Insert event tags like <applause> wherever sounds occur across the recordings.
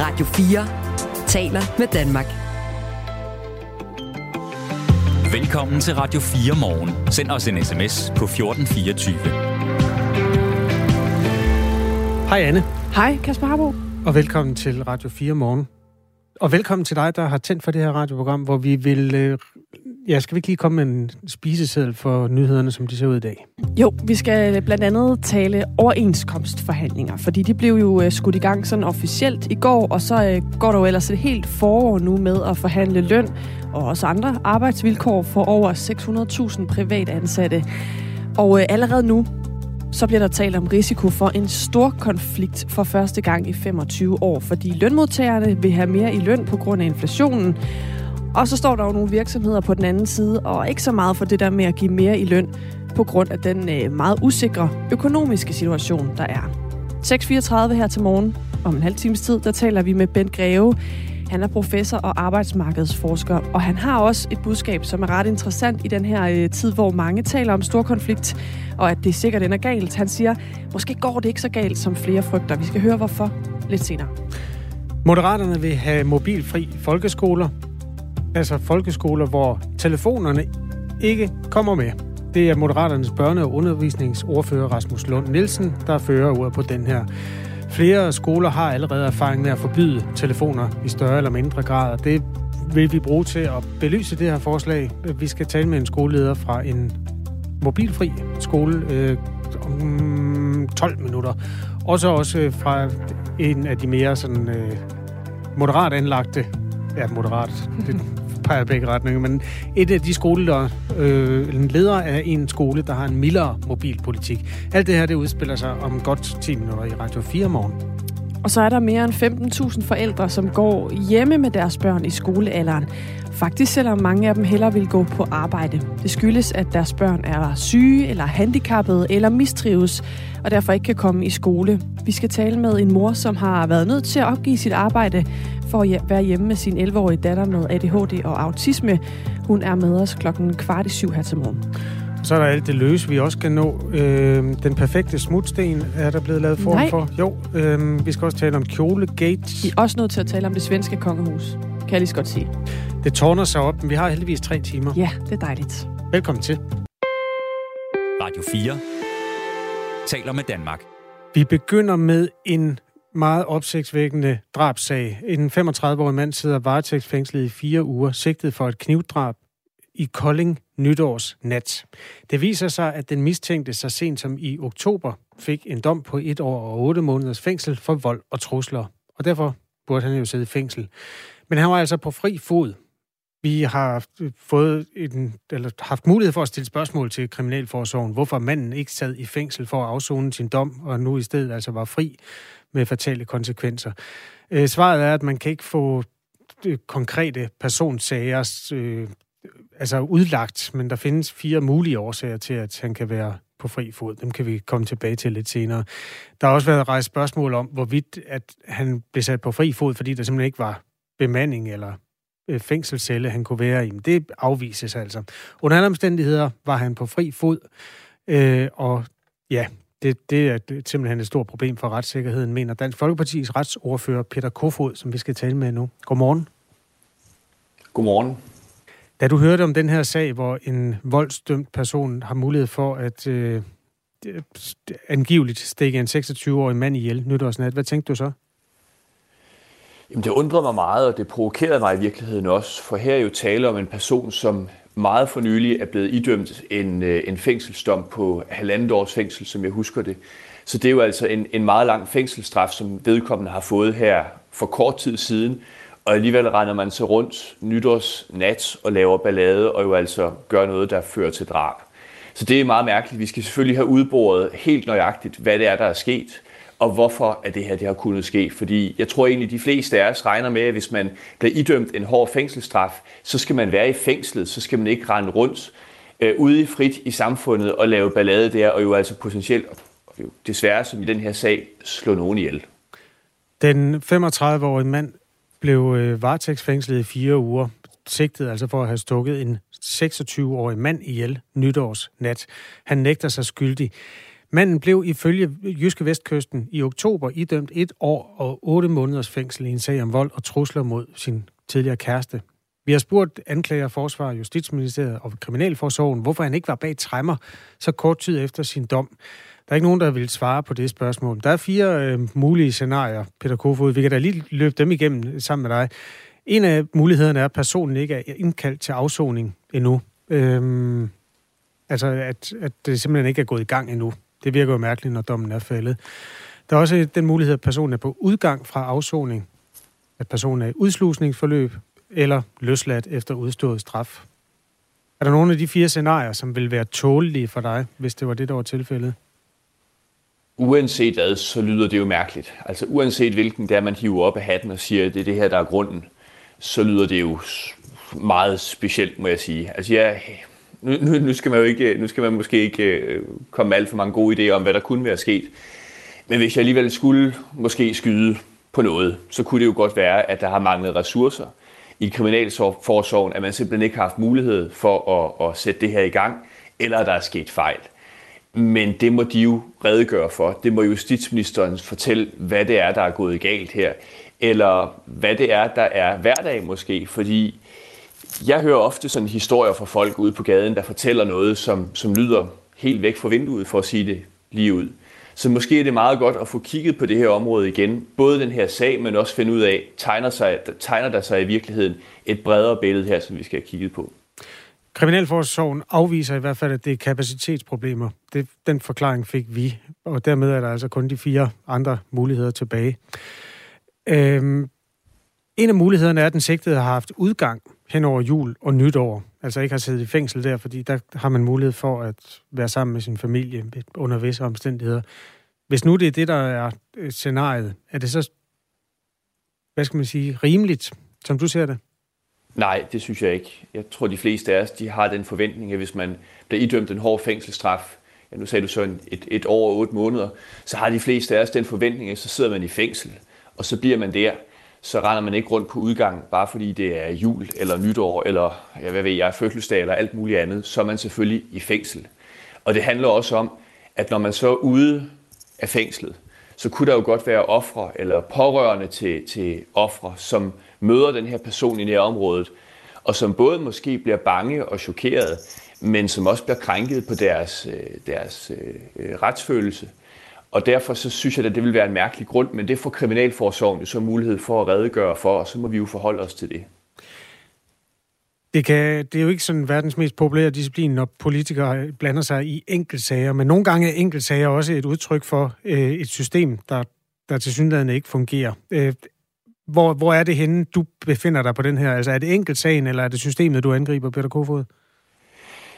Radio 4 taler med Danmark. Velkommen til Radio 4 morgen. Send os en sms på 1424. Hej Anne, Hej, Kasper Harbo. og velkommen til Radio 4 morgen. Og velkommen til dig, der har tændt for det her radioprogram, hvor vi vil... Øh, ja, skal vi ikke lige komme med en spiseseddel for nyhederne, som de ser ud i dag? Jo, vi skal blandt andet tale overenskomstforhandlinger, fordi de blev jo øh, skudt i gang sådan officielt i går, og så øh, går der jo ellers et helt forår nu med at forhandle løn og også andre arbejdsvilkår for over 600.000 private ansatte. Og øh, allerede nu, så bliver der talt om risiko for en stor konflikt for første gang i 25 år, fordi lønmodtagerne vil have mere i løn på grund af inflationen. Og så står der jo nogle virksomheder på den anden side, og ikke så meget for det der med at give mere i løn, på grund af den øh, meget usikre økonomiske situation, der er. 6.34 her til morgen. Om en halv times tid, der taler vi med Bent Greve. Han er professor og arbejdsmarkedsforsker, og han har også et budskab, som er ret interessant i den her øh, tid, hvor mange taler om stor konflikt, og at det sikkert ender galt. Han siger, måske går det ikke så galt, som flere frygter. Vi skal høre hvorfor lidt senere. Moderaterne vil have mobilfri folkeskoler. Altså folkeskoler, hvor telefonerne ikke kommer med. Det er Moderaternes børne- og undervisningsordfører Rasmus Lund Nielsen, der fører ordet på den her. Flere skoler har allerede erfaring med at forbyde telefoner i større eller mindre grad, og det vil vi bruge til at belyse det her forslag. Vi skal tale med en skoleleder fra en mobilfri skole øh, om 12 minutter. Også også fra en af de mere sådan, øh, moderat anlagte, ja moderat, det peger begge retninger, men et af de skoler, øh, en leder af en skole, der har en mildere mobilpolitik. Alt det her, det udspiller sig om godt 10 minutter i Radio 4 morgen. Og så er der mere end 15.000 forældre, som går hjemme med deres børn i skolealderen. Faktisk selvom mange af dem hellere vil gå på arbejde. Det skyldes, at deres børn er syge eller handicappede eller mistrives, og derfor ikke kan komme i skole. Vi skal tale med en mor, som har været nødt til at opgive sit arbejde for at være hjemme med sin 11-årige datter med ADHD og autisme. Hun er med os klokken kvart i syv her til morgen. Så er der alt det løse, vi også skal nå. Øh, den perfekte smutsten er der blevet lavet form Nej. for. Jo, øh, vi skal også tale om kjolegate. Vi er også nødt til at tale om det svenske kongehus, kan jeg lige så godt sige. Det tårner sig op, men vi har heldigvis tre timer. Ja, det er dejligt. Velkommen til. Radio 4 taler med Danmark. Vi begynder med en meget opsigtsvækkende drabsag. En 35-årig mand sidder varetægtsfængslet i fire uger, sigtet for et knivdrab i Kolding nytårsnat. Det viser sig, at den mistænkte så sent som i oktober fik en dom på et år og otte måneders fængsel for vold og trusler. Og derfor burde han jo sidde i fængsel. Men han var altså på fri fod. Vi har fået en, eller haft mulighed for at stille spørgsmål til Kriminalforsorgen, hvorfor manden ikke sad i fængsel for at afzone sin dom, og nu i stedet altså var fri med fatale konsekvenser. Øh, svaret er, at man kan ikke få øh, konkrete personsager øh, altså udlagt, men der findes fire mulige årsager til, at han kan være på fri fod. Dem kan vi komme tilbage til lidt senere. Der har også været rejst spørgsmål om, hvorvidt at han blev sat på fri fod, fordi der simpelthen ikke var bemanding eller øh, fængselscelle, han kunne være i. Men det afvises altså. Under alle omstændigheder var han på fri fod, øh, og ja, det, det er simpelthen et stort problem for retssikkerheden, mener Dansk Folkepartis retsordfører Peter Kofod, som vi skal tale med nu. Godmorgen. Godmorgen. Da du hørte om den her sag, hvor en voldsdømt person har mulighed for at øh, øh angiveligt stikke en 26-årig mand ihjel nytårsnat, hvad tænkte du så? Jamen, det undrede mig meget, og det provokerede mig i virkeligheden også, for her er jo tale om en person, som meget for nylig er blevet idømt en, øh, en fængselsdom på halvandet års fængsel, som jeg husker det. Så det er jo altså en, en meget lang fængselsstraf, som vedkommende har fået her for kort tid siden, og alligevel render man sig rundt nytårsnat og laver ballade, og jo altså gør noget, der fører til drab. Så det er meget mærkeligt. Vi skal selvfølgelig have udboret helt nøjagtigt, hvad det er, der er sket, og hvorfor er det her det har kunnet ske. Fordi jeg tror egentlig, de fleste af os regner med, at hvis man bliver idømt en hård fængselsstraf, så skal man være i fængslet, så skal man ikke rende rundt øh, ude i frit i samfundet og lave ballade der, og jo altså potentielt, og jo desværre som i den her sag, slå nogen ihjel. Den 35-årige mand blev øh, varetægtsfængslet i fire uger, sigtet altså for at have stukket en 26-årig mand ihjel nytårsnat. Han nægter sig skyldig. Manden blev ifølge Jyske Vestkysten i oktober idømt et år og otte måneders fængsel i en sag om vold og trusler mod sin tidligere kæreste. Vi har spurgt anklager, forsvar, justitsministeriet og kriminalforsorgen, hvorfor han ikke var bag træmmer så kort tid efter sin dom. Der er ikke nogen, der vil svare på det spørgsmål. Der er fire øh, mulige scenarier, Peter Kofod. Vi kan da lige løbe dem igennem sammen med dig. En af mulighederne er, at personen ikke er indkaldt til afsoning endnu. Øhm, altså, at, at det simpelthen ikke er gået i gang endnu. Det virker jo mærkeligt, når dommen er faldet. Der er også den mulighed, at personen er på udgang fra afsoning. At personen er i udslusningsforløb eller løsladt efter udstået straf. Er der nogle af de fire scenarier, som vil være tålelige for dig, hvis det var det, der var tilfældet? Uanset hvad, så lyder det jo mærkeligt. Altså uanset hvilken der man hiver op af hatten og siger, at det er det her, der er grunden, så lyder det jo meget specielt, må jeg sige. Altså jeg, nu, nu, skal man jo ikke, nu skal man måske ikke øh, komme med alt for mange gode idéer om, hvad der kunne være sket. Men hvis jeg alligevel skulle måske skyde på noget, så kunne det jo godt være, at der har manglet ressourcer i kriminalforsorgen, at man simpelthen ikke har haft mulighed for at, at sætte det her i gang, eller at der er sket fejl. Men det må de jo redegøre for. Det må justitsministeren fortælle, hvad det er, der er gået galt her. Eller hvad det er, der er hverdag måske. Fordi jeg hører ofte sådan historier fra folk ude på gaden, der fortæller noget, som, som lyder helt væk fra vinduet, for at sige det lige ud. Så måske er det meget godt at få kigget på det her område igen. Både den her sag, men også finde ud af, tegner, sig, tegner der sig i virkeligheden et bredere billede her, som vi skal have kigget på. Kriminalforsorgen afviser i hvert fald, at det er kapacitetsproblemer. Det, den forklaring fik vi, og dermed er der altså kun de fire andre muligheder tilbage. Øhm, en af mulighederne er, at den sigtede har haft udgang hen over jul og nytår. Altså ikke har siddet i fængsel der, fordi der har man mulighed for at være sammen med sin familie under visse omstændigheder. Hvis nu det er det, der er øh, scenariet, er det så, hvad skal man sige, rimeligt, som du ser det? Nej, det synes jeg ikke. Jeg tror, de fleste af os de har den forventning, at hvis man bliver idømt en hård fængselsstraf, ja, nu sagde du så et, et år og otte måneder, så har de fleste af os den forventning, at så sidder man i fængsel, og så bliver man der så render man ikke rundt på udgang, bare fordi det er jul eller nytår, eller ja, hvad ved jeg, fødselsdag eller alt muligt andet, så er man selvfølgelig i fængsel. Og det handler også om, at når man så er ude af fængslet, så kunne der jo godt være ofre eller pårørende til, til ofre, som møder den her person i nærområdet, og som både måske bliver bange og chokeret, men som også bliver krænket på deres, øh, deres øh, øh, retsfølelse. Og derfor så synes jeg, at det vil være en mærkelig grund, men det får Kriminalforsorgen jo så mulighed for at redegøre for, og så må vi jo forholde os til det. Det, kan, det er jo ikke sådan verdens mest populære disciplin, når politikere blander sig i enkeltsager, men nogle gange er enkeltsager også et udtryk for øh, et system, der, der til synligheden ikke fungerer. Øh, hvor, hvor er det henne, du befinder dig på den her? Altså er det enkeltsagen, eller er det systemet, du angriber, Peter Kofod?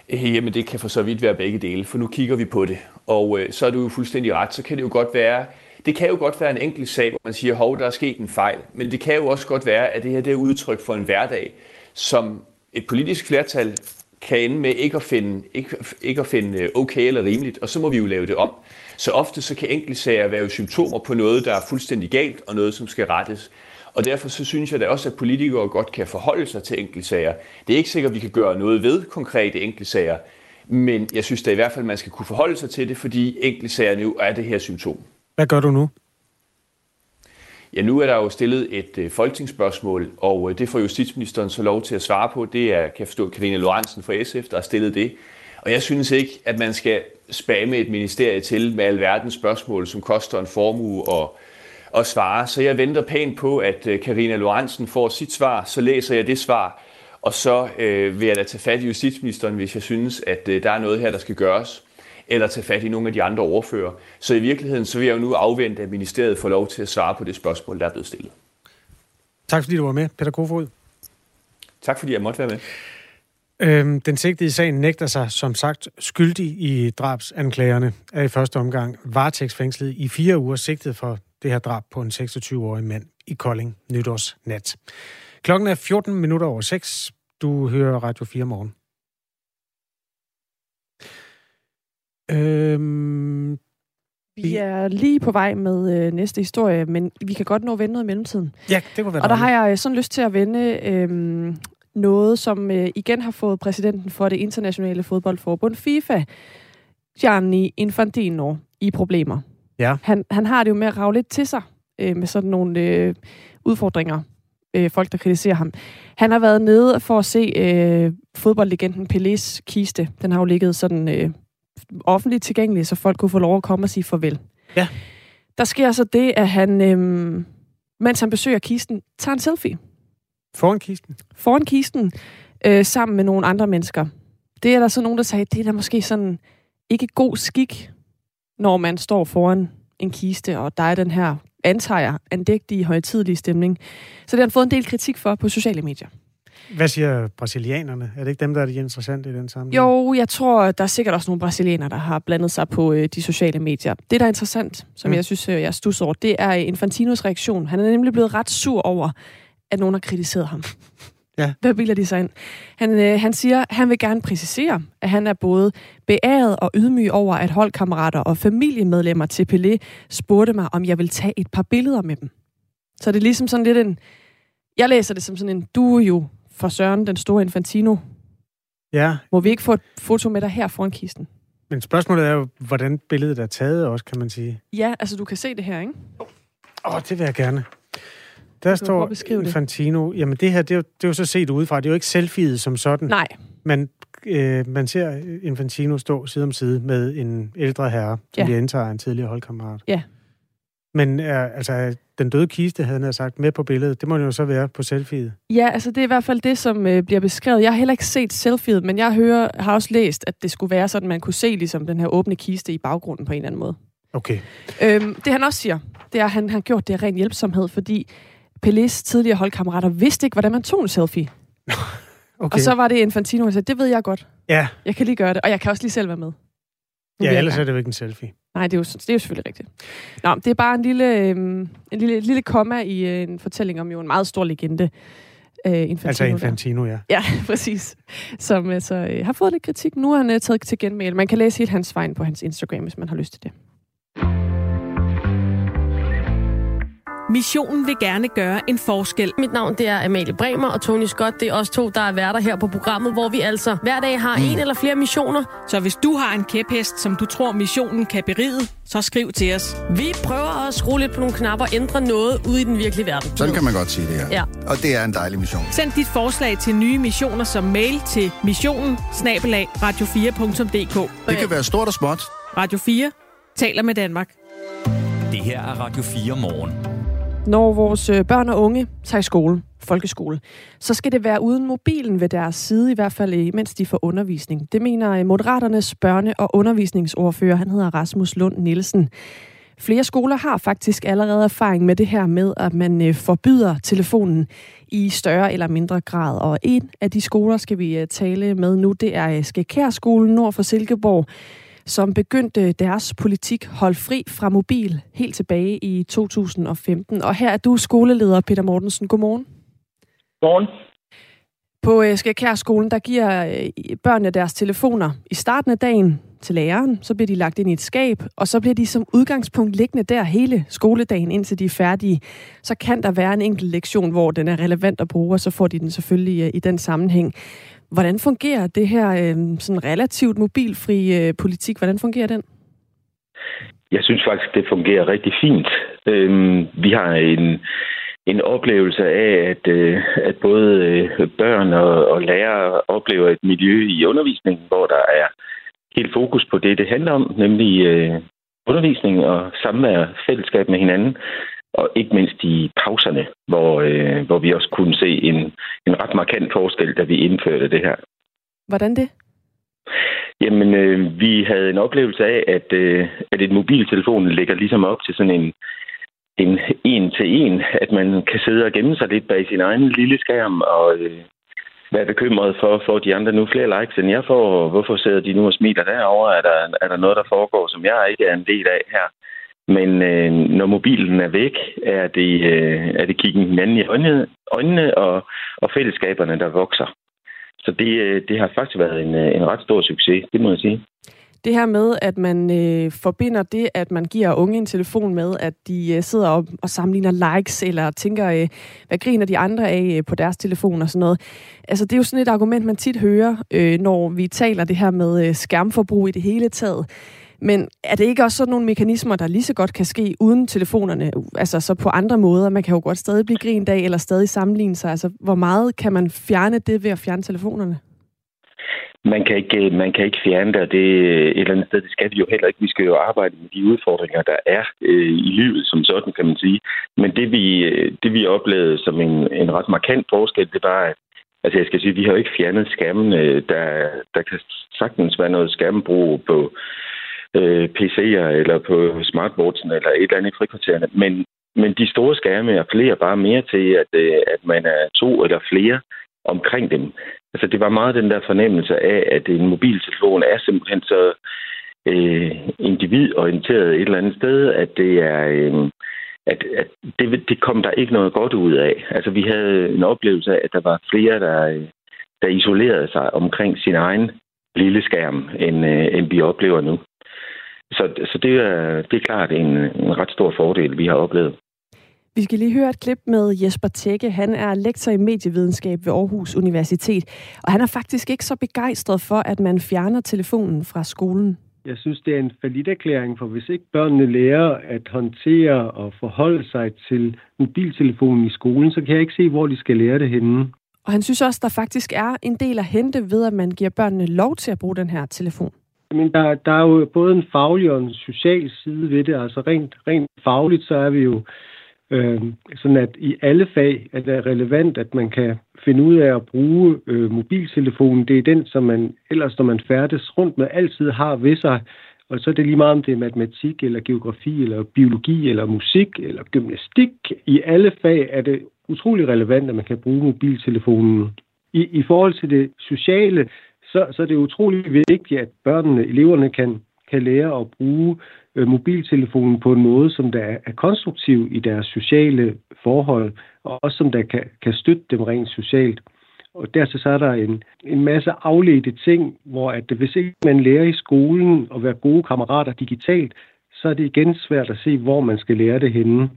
Øh, jamen det kan for så vidt være begge dele, for nu kigger vi på det. Og øh, så er du jo fuldstændig ret, så kan det jo godt være, det kan jo godt være en enkelt sag, hvor man siger, hov, der er sket en fejl. Men det kan jo også godt være, at det her det er udtryk for en hverdag, som et politisk flertal kan ende med ikke at finde, ikke, ikke at finde øh, okay eller rimeligt, og så må vi jo lave det om. Så ofte så kan enkeltsager være jo symptomer på noget, der er fuldstændig galt, og noget, som skal rettes. Og derfor så synes jeg da også, at politikere godt kan forholde sig til enkeltsager. Det er ikke sikkert, at vi kan gøre noget ved konkrete enkeltsager, men jeg synes da i hvert fald, at man skal kunne forholde sig til det, fordi enkeltsager nu er det her symptom. Hvad gør du nu? Ja, nu er der jo stillet et øh, folketingsspørgsmål, og øh, det får justitsministeren så lov til at svare på. Det er, kan jeg forstå, Karine Lorentzen fra SF, der har stillet det. Og jeg synes ikke, at man skal spamme et ministerie til med alverdens spørgsmål, som koster en formue og at svare. Så jeg venter pænt på, at øh, Karina Lorentzen får sit svar, så læser jeg det svar, og så øh, vil jeg da tage fat i justitsministeren, hvis jeg synes, at øh, der er noget her, der skal gøres, eller tage fat i nogle af de andre overfører. Så i virkeligheden, så vil jeg jo nu afvente, at ministeriet får lov til at svare på det spørgsmål, der er blevet stillet. Tak fordi du var med, Peter Kofod. Tak fordi jeg måtte være med. Øhm, den sigtede i sagen nægter sig, som sagt, skyldig i drabsanklagerne, er i første omgang varetægtsfængslet i fire uger sigtet for det her drab på en 26-årig mand i Kolding nytårsnat. Klokken er 14 minutter over 6. Du hører Radio 4 morgen. Øhm, vi er lige på vej med øh, næste historie, men vi kan godt nå at vende noget i mellemtiden. Ja, det kunne være Og der har jeg sådan lyst til at vende øh, noget, som øh, igen har fået præsidenten for det internationale fodboldforbund FIFA Gianni Infantino i problemer. Ja. Han, han har det jo med at rave lidt til sig øh, med sådan nogle øh, udfordringer, øh, folk der kritiserer ham. Han har været nede for at se øh, fodboldlegenden Pelés kiste. Den har jo ligget sådan øh, offentligt tilgængelig, så folk kunne få lov at komme og sige farvel. Ja. Der sker så det, at han, øh, mens han besøger kisten, tager en selfie Foran kisten. foran kisten øh, sammen med nogle andre mennesker. Det er der så nogen, der sagde, det er da måske sådan ikke god skik, når man står foran en kiste, og der er den her, antager jeg, andægtige, højtidlige stemning. Så det har han fået en del kritik for på sociale medier. Hvad siger brasilianerne? Er det ikke dem, der er de interessante i den sammenhæng? Jo, jeg tror, der er sikkert også nogle brasilianere, der har blandet sig på øh, de sociale medier. Det, der er interessant, som Mm. jeg synes, øh, jeg stusser over, det er Infantinos reaktion. Han er nemlig blevet ret sur over, at nogen har kritiseret ham. Ja. Hvad bilder de sig ind? Han, øh, han siger, han vil gerne præcisere, at han er både beæret og ydmyg over, at holdkammerater og familiemedlemmer til Pelé spurgte mig, om jeg vil tage et par billeder med dem. Så det er ligesom sådan lidt en... Jeg læser det som sådan en, du jo for Søren, den store Infantino. Ja, Må vi ikke få et foto med dig her foran kisten? men spørgsmålet er jo, hvordan billedet er taget også, kan man sige. Ja, altså du kan se det her, ikke? Åh, oh, det vil jeg gerne. Der står? Infantino. Jamen, det her, det er, jo, det er jo så set udefra. Det er jo ikke selfieet som sådan. Nej, Men øh, man ser Infantino stå side om side med en ældre herre, som Ja. ja. indtager en tidligere holdkammerat. Ja. Men er, altså, den døde kiste, havde han sagt, med på billedet. Det må det jo så være på selfieet. ja, altså det er i hvert fald det, som øh, bliver beskrevet. Jeg har heller ikke set selfieet, men jeg hører, har også læst, at det skulle være sådan, man kunne se ligesom den her åbne kiste i baggrunden på en eller anden måde. Okay. Øhm, det han også siger, det er, at han har gjort det af ren hjælpsomhed, fordi Pelés tidligere holdkammerater vidste ikke, hvordan man tog en selfie. <laughs> okay. Og så var det Infantino, der sagde, det ved jeg godt. Ja, Jeg kan lige gøre det, og jeg kan også lige selv være med. Nu ja ellers er det jo ikke en selfie. Nej, det er, jo, det er jo selvfølgelig rigtigt. Nå, det er bare en lille, øhm, en lille, et lille komma i øh, en fortælling om jo en meget stor legende. Øh, Infantino Altså der. Infantino, ja. Ja, <laughs> præcis. Som altså, øh, har fået lidt kritik. Nu har han øh, taget til genmæle. Man kan læse helt hans vejen på hans Instagram, hvis man har lyst til det. Missionen vil gerne gøre en forskel. Mit navn det er Amalie Bremer og Tony Scott. Det er os to, der er værter her på programmet, hvor vi altså hver dag har en eller flere missioner. Så hvis du har en kæphest, som du tror missionen kan beride, så skriv til os. Vi prøver at skrue lidt på nogle knapper og ændre noget ude i den virkelige verden. Sådan kan man godt sige det her. Ja. Og det er en dejlig mission. Send dit forslag til nye missioner som mail til missionen radio4.dk. Det kan være stort og småt. Radio 4 taler med Danmark. Det her er Radio 4 morgen. Når vores øh, børn og unge tager i skole, folkeskole, så skal det være uden mobilen ved deres side, i hvert fald øh, mens de får undervisning. Det mener øh, Moderaternes børne- og undervisningsordfører, han hedder Rasmus Lund Nielsen. Flere skoler har faktisk allerede erfaring med det her med, at man forbyder telefonen i større eller mindre grad. Og en af de skoler skal vi tale med nu, det er øh, Skækærskolen nord for Silkeborg, som begyndte deres politik hold fri fra mobil helt tilbage i 2015. Og her er du skoleleder, Peter Mortensen. Godmorgen. Morgen. På øh, Skækærskolen, der giver øh, børnene deres telefoner i starten af dagen til læreren. Så bliver de lagt ind i et skab, og så bliver de som udgangspunkt liggende der hele skoledagen, indtil de er færdige. Så kan der være en enkelt lektion, hvor den er relevant at bruge, og så får de den selvfølgelig øh, i den sammenhæng. Hvordan fungerer det her øh, sådan relativt mobilfri øh, politik? Hvordan fungerer den? Jeg synes faktisk, det fungerer rigtig fint. Øh, vi har en, en oplevelse af, at, øh, at både øh, børn og, og lærere oplever et miljø i undervisningen, hvor der er helt fokus på det, det handler om, nemlig øh, undervisning og samvær, fællesskab med hinanden, og ikke mindst i pauserne, hvor, øh, hvor vi også kunne se en, en ret markant forskel, da vi indførte det her. Hvordan det? Jamen, øh, vi havde en oplevelse af, at, øh, at et mobiltelefon ligger ligesom op til sådan en en, en til en, at man kan sidde og gemme sig lidt bag sin egen lille skærm og øh, være bekymret for, får de andre nu flere likes, end jeg får, og hvorfor sidder de nu og smiler derovre? Er der, er der noget, der foregår, som jeg ikke er en del af her? Men øh, når mobilen er væk, er det, øh, er det kiggen hinanden i øjnene, øjnene og, og fællesskaberne, der vokser. Så det, øh, det har faktisk været en, øh, en ret stor succes, det må jeg sige. Det her med, at man øh, forbinder det, at man giver unge en telefon med, at de øh, sidder op og sammenligner likes, eller tænker, øh, hvad griner de andre af øh, på deres telefon og sådan noget. Altså, det er jo sådan et argument, man tit hører, øh, når vi taler det her med øh, skærmforbrug i det hele taget. Men er det ikke også sådan nogle mekanismer, der lige så godt kan ske uden telefonerne? Altså så på andre måder. Man kan jo godt stadig blive grint af, eller stadig sammenligne sig. Altså, hvor meget kan man fjerne det ved at fjerne telefonerne? Man kan, ikke, øh, man kan ikke fjerne det, og det øh, et eller andet sted, det skal vi jo heller ikke. Vi skal jo arbejde med de udfordringer, der er øh, i livet som sådan, kan man sige. Men det vi, øh, det vi oplevede som en, en ret markant forskel, det var, at altså jeg skal sige, vi har jo ikke fjernet skærmen. Der, der kan sagtens være noget skærmbrug på, øh, PC'er eller på smartboardsen eller et eller andet i frikvartererne. Men, men de store skærme er flere bare mere til, at, øh, at man er to eller flere omkring dem. Altså det var meget den der fornemmelse af, at en mobiltelefon er simpelthen så øh, individorienteret et eller andet sted, at det er... Øh, at, at det, det kom der ikke noget godt ud af. Altså, vi havde en oplevelse af, at der var flere, der, der isolerede sig omkring sin egen lille skærm, end, øh, end vi oplever nu. Så, så det, er, det er klart en, en ret stor fordel, vi har oplevet. Vi skal lige høre et klip med Jesper Tække. Han er lektor i medievidenskab ved Aarhus Universitet, og han er faktisk ikke så begejstret for, at man fjerner telefonen fra skolen. Jeg synes, det er en erklæring, for hvis ikke børnene lærer at håndtere og forholde sig til mobiltelefonen i skolen, så kan jeg ikke se, hvor de skal lære det henne. Og han synes også, der faktisk er en del at hente ved, at man giver børnene lov til at bruge den her telefon. Men der, der er jo både en faglig og en social side ved det. Altså rent, rent fagligt, så er vi jo øh, sådan, at i alle fag er det relevant, at man kan finde ud af at bruge øh, mobiltelefonen. Det er den, som man ellers, når man færdes rundt med, altid har ved sig. Og så er det lige meget, om det er matematik, eller geografi, eller biologi, eller musik, eller gymnastik. I alle fag er det utrolig relevant, at man kan bruge mobiltelefonen. I, i forhold til det sociale, så, så det er utrolig vigtigt, at børnene, eleverne kan, kan lære at bruge øh, mobiltelefonen på en måde, som der er, er konstruktiv i deres sociale forhold, og også som der kan, kan støtte dem rent socialt. Og dertil så er der en, en masse afledte ting, hvor at øh, hvis ikke man lærer i skolen at være gode kammerater digitalt, så er det igen svært at se, hvor man skal lære det henne.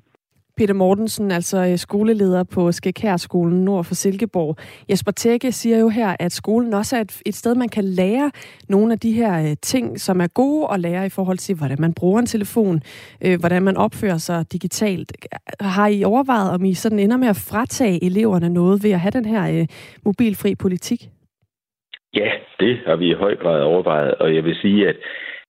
Peter Mortensen, altså øh, skoleleder på Skækærskolen nord for Silkeborg. Jesper Tække siger jo her, at skolen også er et, et sted, man kan lære nogle af de her øh, ting, som er gode at lære i forhold til, hvordan man bruger en telefon, øh, hvordan man opfører sig digitalt. Har I overvejet, om I sådan ender med at fratage eleverne noget ved at have den her øh, mobilfri politik? Ja, det har vi i høj grad overvejet, og jeg vil sige, at,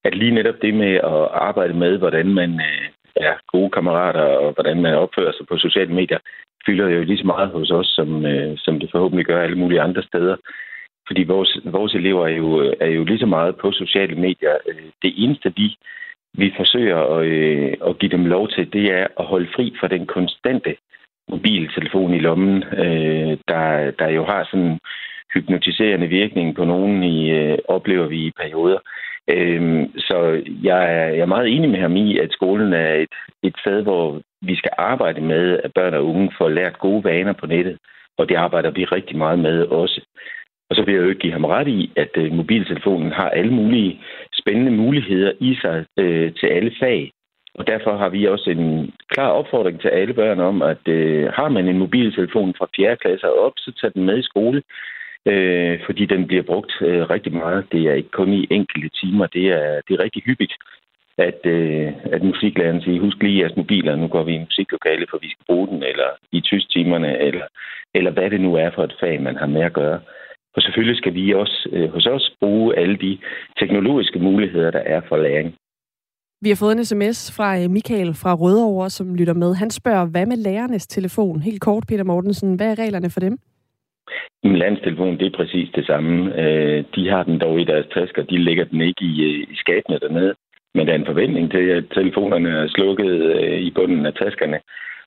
at lige netop det med at arbejde med, hvordan man øh, er gode kammerater, og hvordan man opfører sig på sociale medier, fylder jo lige så meget hos os, som, øh, som det forhåbentlig gør alle mulige andre steder. Fordi vores, vores elever er jo, er jo lige så meget på sociale medier. Øh, det eneste, vi, vi forsøger at, øh, at give dem lov til, det er at holde fri fra den konstante mobiltelefon i lommen, øh, der, der jo har sådan hypnotiserende virkning på nogen, i, øh, oplever vi i perioder. Øhm, så jeg er, jeg er meget enig med ham i, at skolen er et, et sted, hvor vi skal arbejde med, at børn og unge får lært gode vaner på nettet, og det arbejder vi rigtig meget med også. Og så vil jeg jo ikke give ham ret i, at øh, mobiltelefonen har alle mulige spændende muligheder i sig øh, til alle fag. Og derfor har vi også en klar opfordring til alle børn om, at øh, har man en mobiltelefon fra 4. klasse op, så tag den med i skole øh, fordi den bliver brugt øh, rigtig meget. Det er ikke kun i enkelte timer, det er, det er rigtig hyppigt, at, øh, at musiklæreren siger, husk lige jeres mobiler, nu går vi i musiklokale, for vi skal bruge den, eller i tysktimerne, eller, eller hvad det nu er for et fag, man har med at gøre. For selvfølgelig skal vi også øh, hos os bruge alle de teknologiske muligheder, der er for læring. Vi har fået en sms fra øh, Michael fra Rødovre, som lytter med. Han spørger, hvad med lærernes telefon? Helt kort, Peter Mortensen. Hvad er reglerne for dem? Min landstelefon, det er præcis det samme. Øh, de har den dog i deres tasker. De lægger den ikke i, øh, i skabene dernede. Men der er en forventning til, at telefonerne er slukket øh, i bunden af taskerne.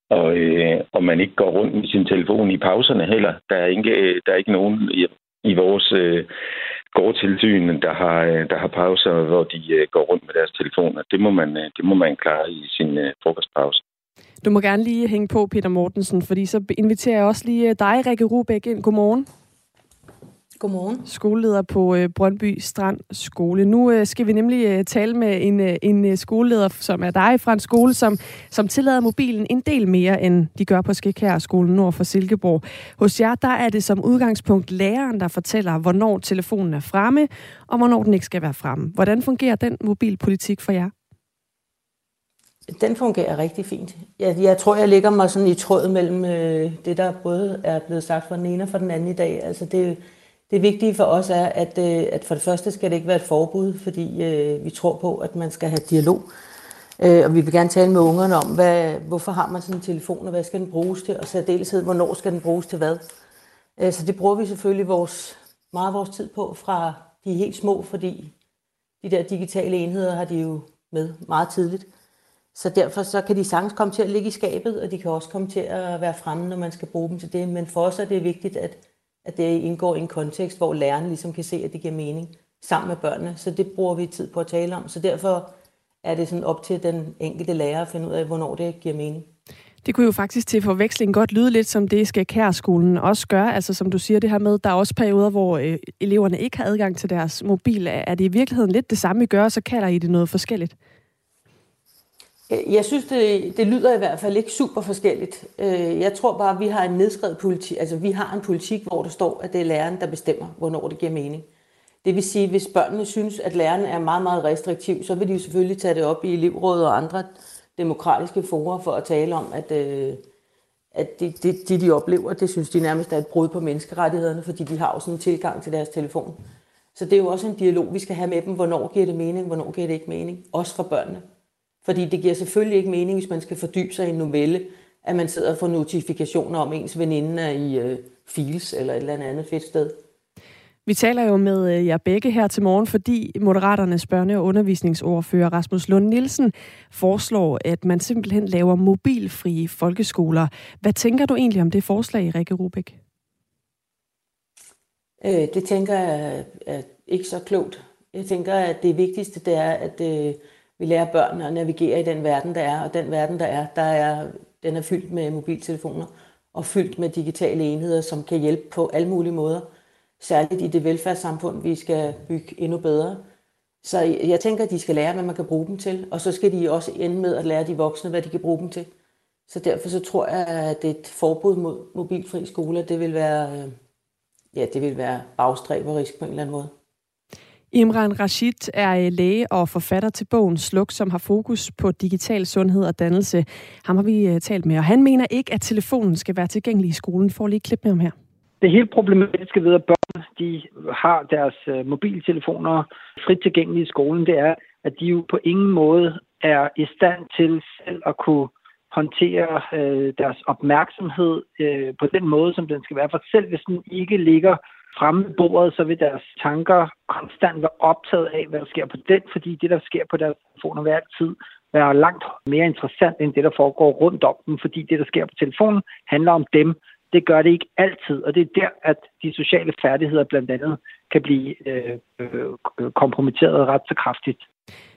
Og, øh, og man ikke går rundt med sin telefon i pauserne heller. Der er ikke, øh, der er ikke nogen i, i vores øh, gårdtilsyn, der har, der har pauser, hvor de går rundt med deres telefoner. Det må man, det må man klare i sin frokostpause. Du må gerne lige hænge på, Peter Mortensen, fordi så inviterer jeg også lige dig, Rikke Rubæk, ind. Godmorgen. Godmorgen. Skoleleder på øh, Brøndby Strand Skole. Nu øh, skal vi nemlig øh, tale med en, øh, en øh, skoleleder, som er dig fra en skole, som, som tillader mobilen en del mere, end de gør på Skikær-skolen nord for Silkeborg. Hos jer, der er det som udgangspunkt læreren, der fortæller, hvornår telefonen er fremme, og hvornår den ikke skal være fremme. Hvordan fungerer den mobilpolitik for jer? Den fungerer rigtig fint. Jeg, jeg tror, jeg ligger mig sådan i tråd mellem øh, det, der både er blevet sagt fra den ene og fra den anden i dag. Altså det, det vigtige for os er, at, øh, at for det første skal det ikke være et forbud, fordi øh, vi tror på, at man skal have dialog. Øh, og vi vil gerne tale med ungerne om, hvad, hvorfor har man sådan en telefon, og hvad skal den bruges til, og særdeleshed, hvornår skal den bruges til hvad. Øh, så det bruger vi selvfølgelig vores, meget af vores tid på fra de helt små, fordi de der digitale enheder har de jo med meget tidligt. Så derfor så kan de sagtens komme til at ligge i skabet, og de kan også komme til at være fremme, når man skal bruge dem til det. Men for os er det vigtigt, at, at det indgår i en kontekst, hvor læreren ligesom kan se, at det giver mening sammen med børnene. Så det bruger vi tid på at tale om. Så derfor er det sådan op til den enkelte lærer at finde ud af, hvornår det giver mening. Det kunne jo faktisk til forveksling godt lyde lidt som det, skal Kærskolen også gøre. Altså som du siger, det her med, der er også perioder, hvor øh, eleverne ikke har adgang til deres mobil. Er det i virkeligheden lidt det samme, I gør, så kalder I det noget forskelligt? Øh, jeg synes, det, det lyder i hvert fald ikke super forskelligt. Øh, jeg tror bare, at vi har en nedskrevet politik, altså vi har en politik, hvor der står, at det er læreren, der bestemmer, hvornår det giver mening. Det vil sige, hvis børnene synes, at læreren er meget, meget restriktiv, så vil de jo selvfølgelig tage det op i elevrådet og andre demokratiske forer for at tale om, at, øh, at det, det, det, de oplever, det synes de nærmest er et brud på menneskerettighederne, fordi de har jo sådan en tilgang til deres telefon. Så det er jo også en dialog, vi skal have med dem, hvornår giver det mening, hvornår giver det ikke mening, også for børnene. Fordi det giver selvfølgelig ikke mening, hvis man skal fordybe sig i en novelle, at man sidder og får notifikationer om ens veninde er i øh, Fields eller et eller andet fedt sted. Vi taler jo med øh, jer begge her til morgen, fordi Moderaternes børne- og undervisningsordfører Rasmus Lund Nielsen foreslår, at man simpelthen laver mobilfrie folkeskoler. Hvad tænker du egentlig om det forslag, Rikke Rubik? Øh, det tænker jeg er ikke så klogt. Jeg tænker, at det vigtigste det er, at øh, vi lærer børnene at navigere i den verden, der er. Og den verden, der er, der er den er fyldt med mobiltelefoner og fyldt med digitale enheder, som kan hjælpe på alle mulige måder. Særligt i det velfærdssamfund, vi skal bygge endnu bedre. Så jeg tænker, at de skal lære, hvad man kan bruge dem til, og så skal de også ende med at lære de voksne, hvad de kan bruge dem til. Så derfor så tror jeg, at et forbud mod mobilfri skoler, det vil være, øh, ja, det vil være bagstræberisk på en eller anden måde. Imran Rashid er øh, læge og forfatter til bogen Sluk, som har fokus på digital sundhed og dannelse. Ham har vi øh, talt med, og han mener ikke, at telefonen skal være tilgængelig i skolen. Får lige et klip med ham her. Det helt problematiske ved, at børn de har deres øh, mobiltelefoner frit tilgængelige i skolen, det er, at de jo på ingen måde er i stand til selv at kunne håndtere øh, deres opmærksomhed øh, på den måde, som den skal være. For selv hvis den ikke ligger fremme ved bordet, så vil deres tanker konstant være optaget af, hvad der sker på den, fordi det, der sker på deres telefoner hver tid, være langt mere interessant end det, der foregår rundt om dem, fordi det, der sker på telefonen, handler om dem. Det gør det ikke altid, og det er der, at de sociale færdigheder blandt andet kan blive øh, øh, kompromitteret ret så kraftigt.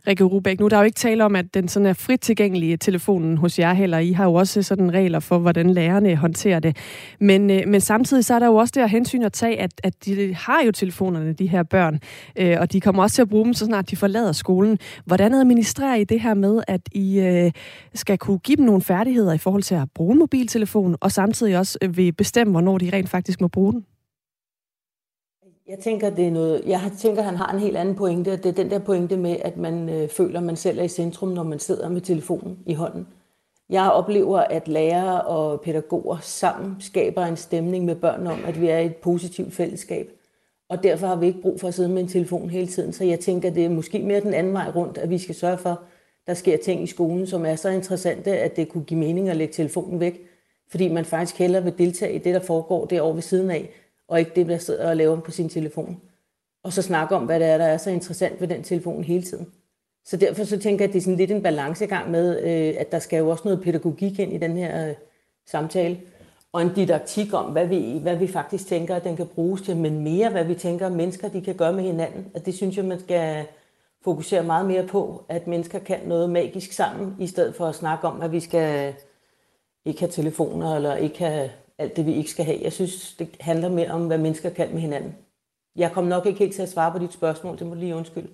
Rikke Rubæk, nu er der jo ikke tale om, at den sådan er frit tilgængelig telefonen hos jer heller. I har jo også sådan regler for, hvordan lærerne håndterer det. Men, øh, men samtidig så er der jo også det at hensyn at tage, at, at de har jo telefonerne, de her børn, øh, og de kommer også til at bruge dem, så snart de forlader skolen. Hvordan administrerer I det her med, at I øh, skal kunne give dem nogle færdigheder i forhold til at bruge en mobiltelefon, og samtidig også øh, vil bestemme, hvornår de rent faktisk må bruge den? Jeg tænker, det er noget, jeg tænker, han har en helt anden pointe, og det er den der pointe med, at man øh, føler, at man selv er i centrum, når man sidder med telefonen i hånden. Jeg oplever, at lærere og pædagoger sammen skaber en stemning med børn om, at vi er i et positivt fællesskab. Og derfor har vi ikke brug for at sidde med en telefon hele tiden. Så jeg tænker, det er måske mere den anden vej rundt, at vi skal sørge for, at der sker ting i skolen, som er så interessante, at det kunne give mening at lægge telefonen væk. Fordi man faktisk hellere vil deltage i det, der foregår derovre ved siden af, og ikke det, der sidder og laver på sin telefon. Og så snakke om, hvad det er, der er så interessant ved den telefon hele tiden. Så derfor så tænker jeg, at det er sådan lidt en balancegang med, øh, at der skal jo også noget pædagogik ind i den her øh, samtale, og en didaktik om, hvad vi, hvad vi faktisk tænker, at den kan bruges til, men mere, hvad vi tænker, at mennesker de kan gøre med hinanden. At det synes jeg, man skal fokusere meget mere på, at mennesker kan noget magisk sammen, i stedet for at snakke om, at vi skal ikke have telefoner, eller ikke have alt det, vi ikke skal have. Jeg synes, det handler mere om, hvad mennesker kan med hinanden. Jeg kom nok ikke helt til at svare på dit spørgsmål, det må du lige undskylde.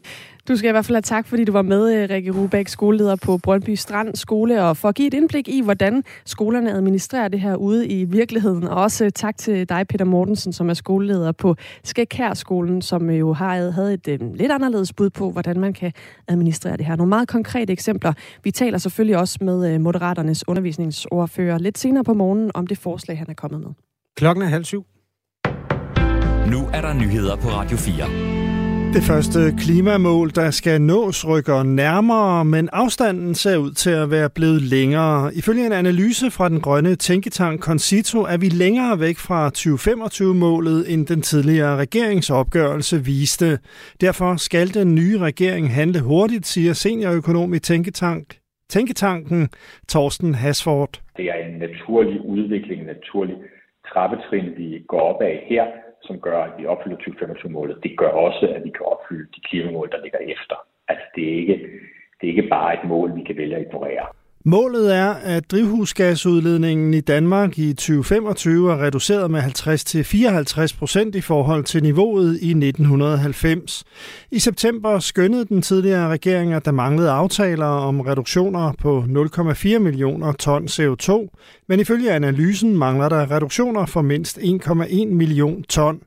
Du skal i hvert fald have tak, fordi du var med, øh, Rikke Rubæk, skoleleder på Brøndby Strand Skole, og for at give et indblik i, hvordan skolerne administrerer det her ude i virkeligheden. Og også tak til dig, Peter Mortensen, som er skoleleder på Skækær-skolen, som jo har, havde et lidt anderledes bud på, hvordan man kan administrere det her. Nogle meget konkrete eksempler. Vi taler selvfølgelig også med Moderaternes undervisningsordfører lidt senere på morgenen om det forslag, han er kommet med. Klokken er halv syv. Nu er der nyheder på Radio 4. Det første klimamål, der skal nås, rykker nærmere, men afstanden ser ud til at være blevet længere. Ifølge en analyse fra den grønne tænketank Concito er vi længere væk fra 2025-målet, end den tidligere regeringsopgørelse viste. Derfor skal den nye regering handle hurtigt, siger seniorøkonom i tænketank, Tænketanken Torsten Hasford. Det er en naturlig udvikling, en naturlig trappetrin, vi går op af her som gør, at vi opfylder 2025-målet, det gør også, at vi kan opfylde de klimamål, der ligger efter. Altså, det er ikke, det er ikke bare et mål, vi kan vælge at ignorere. Målet er, at drivhusgasudledningen i Danmark i 2025 er reduceret med 50-54 procent i forhold til niveauet i 1990. I september skønnede den tidligere regering, at der manglede aftaler om reduktioner på 0,4 millioner ton CO2, men ifølge analysen mangler der reduktioner for mindst 1,1 million ton.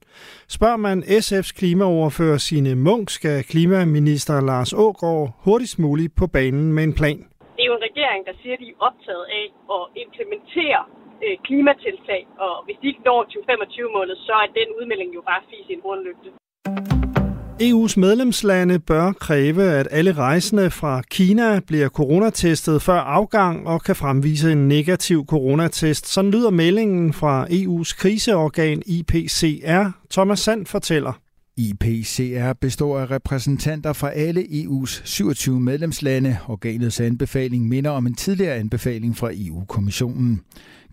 Spørger man SF's klimaoverfører sine Munk, skal klimaminister Lars Ågård hurtigst muligt på banen med en plan det er jo en regering, der siger, at de er optaget af at implementere øh, klimatiltag, og hvis de ikke når 2025-målet, så er den udmelding jo bare fis i en rundlygte. EU's medlemslande bør kræve, at alle rejsende fra Kina bliver coronatestet før afgang og kan fremvise en negativ coronatest. Sådan lyder meldingen fra EU's kriseorgan IPCR. Thomas Sand fortæller. IPCR består af repræsentanter fra alle EU's 27 medlemslande. Organets anbefaling minder om en tidligere anbefaling fra EU-kommissionen.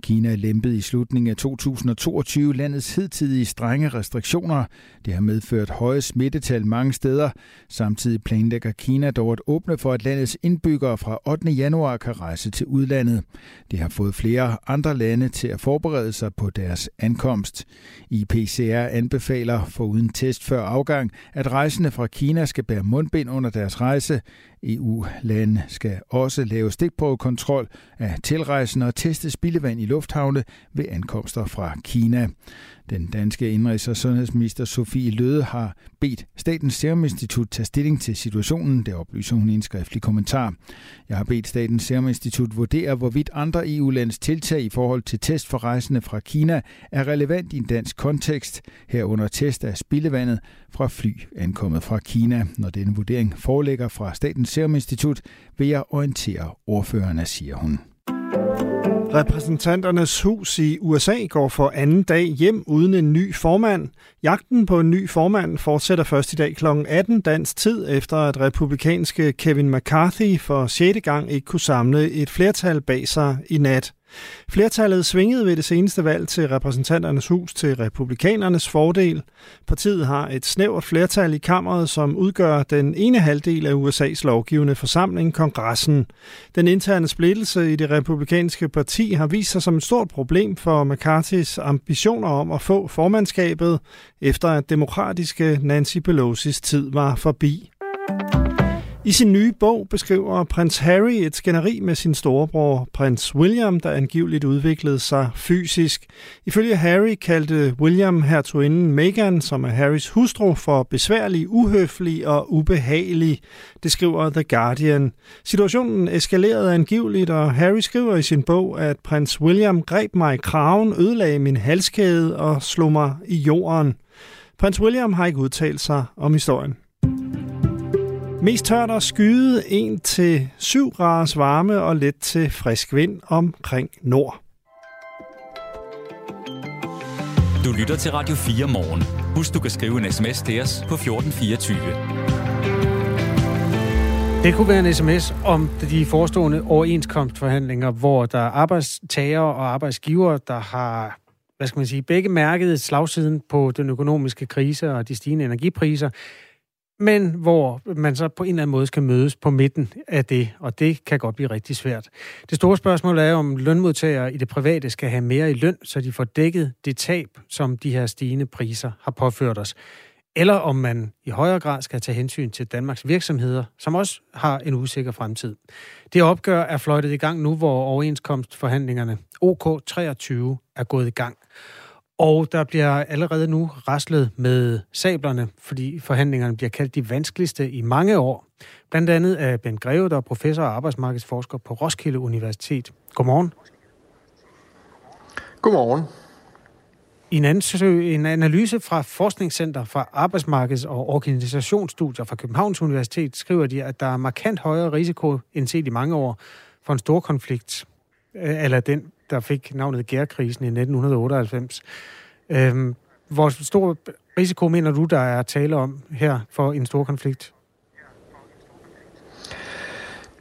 Kina lempede i slutningen af 2022 landets hidtidige strenge restriktioner. Det har medført høje smittetal mange steder. Samtidig planlægger Kina dog at åbne for, at landets indbyggere fra 8. januar kan rejse til udlandet. Det har fået flere andre lande til at forberede sig på deres ankomst. IPCR anbefaler for uden test før afgang, at rejsende fra Kina skal bære mundbind under deres rejse. EU-lande skal også lave stikprøvekontrol af tilrejsende og teste spildevand i lufthavne ved ankomster fra Kina. Den danske indrigs- og sundhedsminister Sofie Løde har bedt Statens Serum Institut tage stilling til situationen, det oplyser hun i en skriftlig kommentar. Jeg har bedt Statens Serum Institut vurdere, hvorvidt andre EU-lands tiltag i forhold til test for rejsende fra Kina er relevant i en dansk kontekst, herunder test af spildevandet fra fly ankommet fra Kina. Når denne vurdering foreligger fra Statens Serum Institut, vil jeg orientere ordførerne, siger hun. Repræsentanternes hus i USA går for anden dag hjem uden en ny formand. Jagten på en ny formand fortsætter først i dag kl. 18 dansk tid, efter at republikanske Kevin McCarthy for 6. gang ikke kunne samle et flertal bag sig i nat. Flertallet svingede ved det seneste valg til repræsentanternes hus til republikanernes fordel. Partiet har et snævert flertal i kammeret, som udgør den ene halvdel af USA's lovgivende forsamling, kongressen. Den interne splittelse i det republikanske parti har vist sig som et stort problem for McCarthy's ambitioner om at få formandskabet, efter at demokratiske Nancy Pelosi's tid var forbi. I sin nye bog beskriver prins Harry et skænderi med sin storebror, prins William, der angiveligt udviklede sig fysisk. Ifølge Harry kaldte William hertuginden Meghan, som er Harrys hustru, for besværlig, uhøflig og ubehagelig. Det skriver The Guardian. Situationen eskalerede angiveligt, og Harry skriver i sin bog, at prins William greb mig i kraven, ødelagde min halskæde og slog mig i jorden. Prins William har ikke udtalt sig om historien. Mest tørt og skyde 1-7 graders varme og let til frisk vind omkring nord. Du lytter til Radio 4 morgen. Husk, du kan skrive en sms til os på 1424. Det kunne være en sms om de forestående overenskomstforhandlinger, hvor der er arbejdstager og arbejdsgiver, der har hvad skal man sige, begge mærket slagsiden på den økonomiske krise og de stigende energipriser men hvor man så på en eller anden måde skal mødes på midten af det, og det kan godt blive rigtig svært. Det store spørgsmål er, om lønmodtagere i det private skal have mere i løn, så de får dækket det tab, som de her stigende priser har påført os. eller om man i højere grad skal tage hensyn til Danmarks virksomheder, som også har en usikker fremtid. Det opgør er fløjtet i gang nu, hvor overenskomstforhandlingerne OK23 er gået i gang. Og der bliver allerede nu raslet med sablerne, fordi forhandlingerne bliver kaldt de vanskeligste i mange år. Blandt andet af Ben Greve, der er professor og arbejdsmarkedsforsker på Roskilde Universitet. Godmorgen. Godmorgen. I en, ansøg, en analyse fra Forskningscenter for Arbejdsmarkeds- og Organisationsstudier fra Københavns Universitet skriver de, at der er markant højere risiko end set i mange år for en stor konflikt, Øh, eller den, der fik navnet Gærkrisen i 1998. Øhm, hvor stor risiko mener du, der er tale om her for en stor konflikt?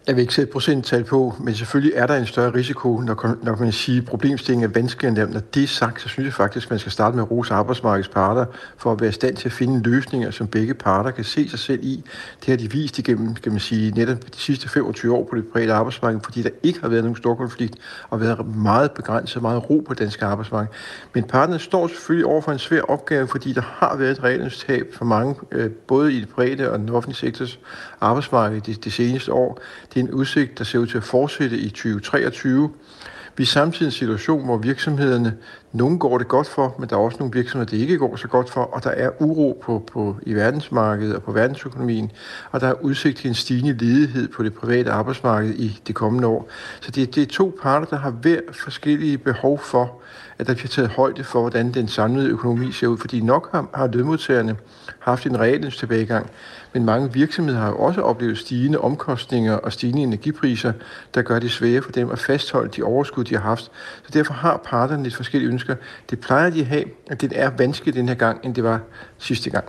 Jeg vil ikke sætte procenttal på, men selvfølgelig er der en større risiko, når, når man siger, at problemstillingen er vanskeligere. Når det er sagt, så synes jeg faktisk, at man skal starte med at rose arbejdsmarkedets parter for at være i stand til at finde løsninger, som begge parter kan se sig selv i. Det har de vist igennem, kan man sige, netop de sidste 25 år på det private arbejdsmarked, fordi der ikke har været nogen stor konflikt og været meget begrænset, meget ro på det danske arbejdsmarked. Men parterne står selvfølgelig over for en svær opgave, fordi der har været et regelenstab for mange, øh, både i det private og den offentlige sektors arbejdsmarkedet det, de seneste år. Det er en udsigt, der ser ud til at fortsætte i 2023. Vi er samtidig i en situation, hvor virksomhederne, nogle går det godt for, men der er også nogle virksomheder, det ikke går så godt for, og der er uro på, på, i verdensmarkedet og på verdensøkonomien, og der er udsigt til en stigende ledighed på det private arbejdsmarked i det kommende år. Så det, det er to parter, der har hver forskellige behov for, at der bliver taget højde for, hvordan den samlede økonomi ser ud, fordi nok har, har lønmodtagerne haft en regelens tilbagegang, men mange virksomheder har jo også oplevet stigende omkostninger og stigende energipriser, der gør det svære for dem at fastholde de overskud, de har haft. Så derfor har parterne lidt forskellige ønsker. Det plejer de at have, at det er vanskeligt den her gang, end det var sidste gang.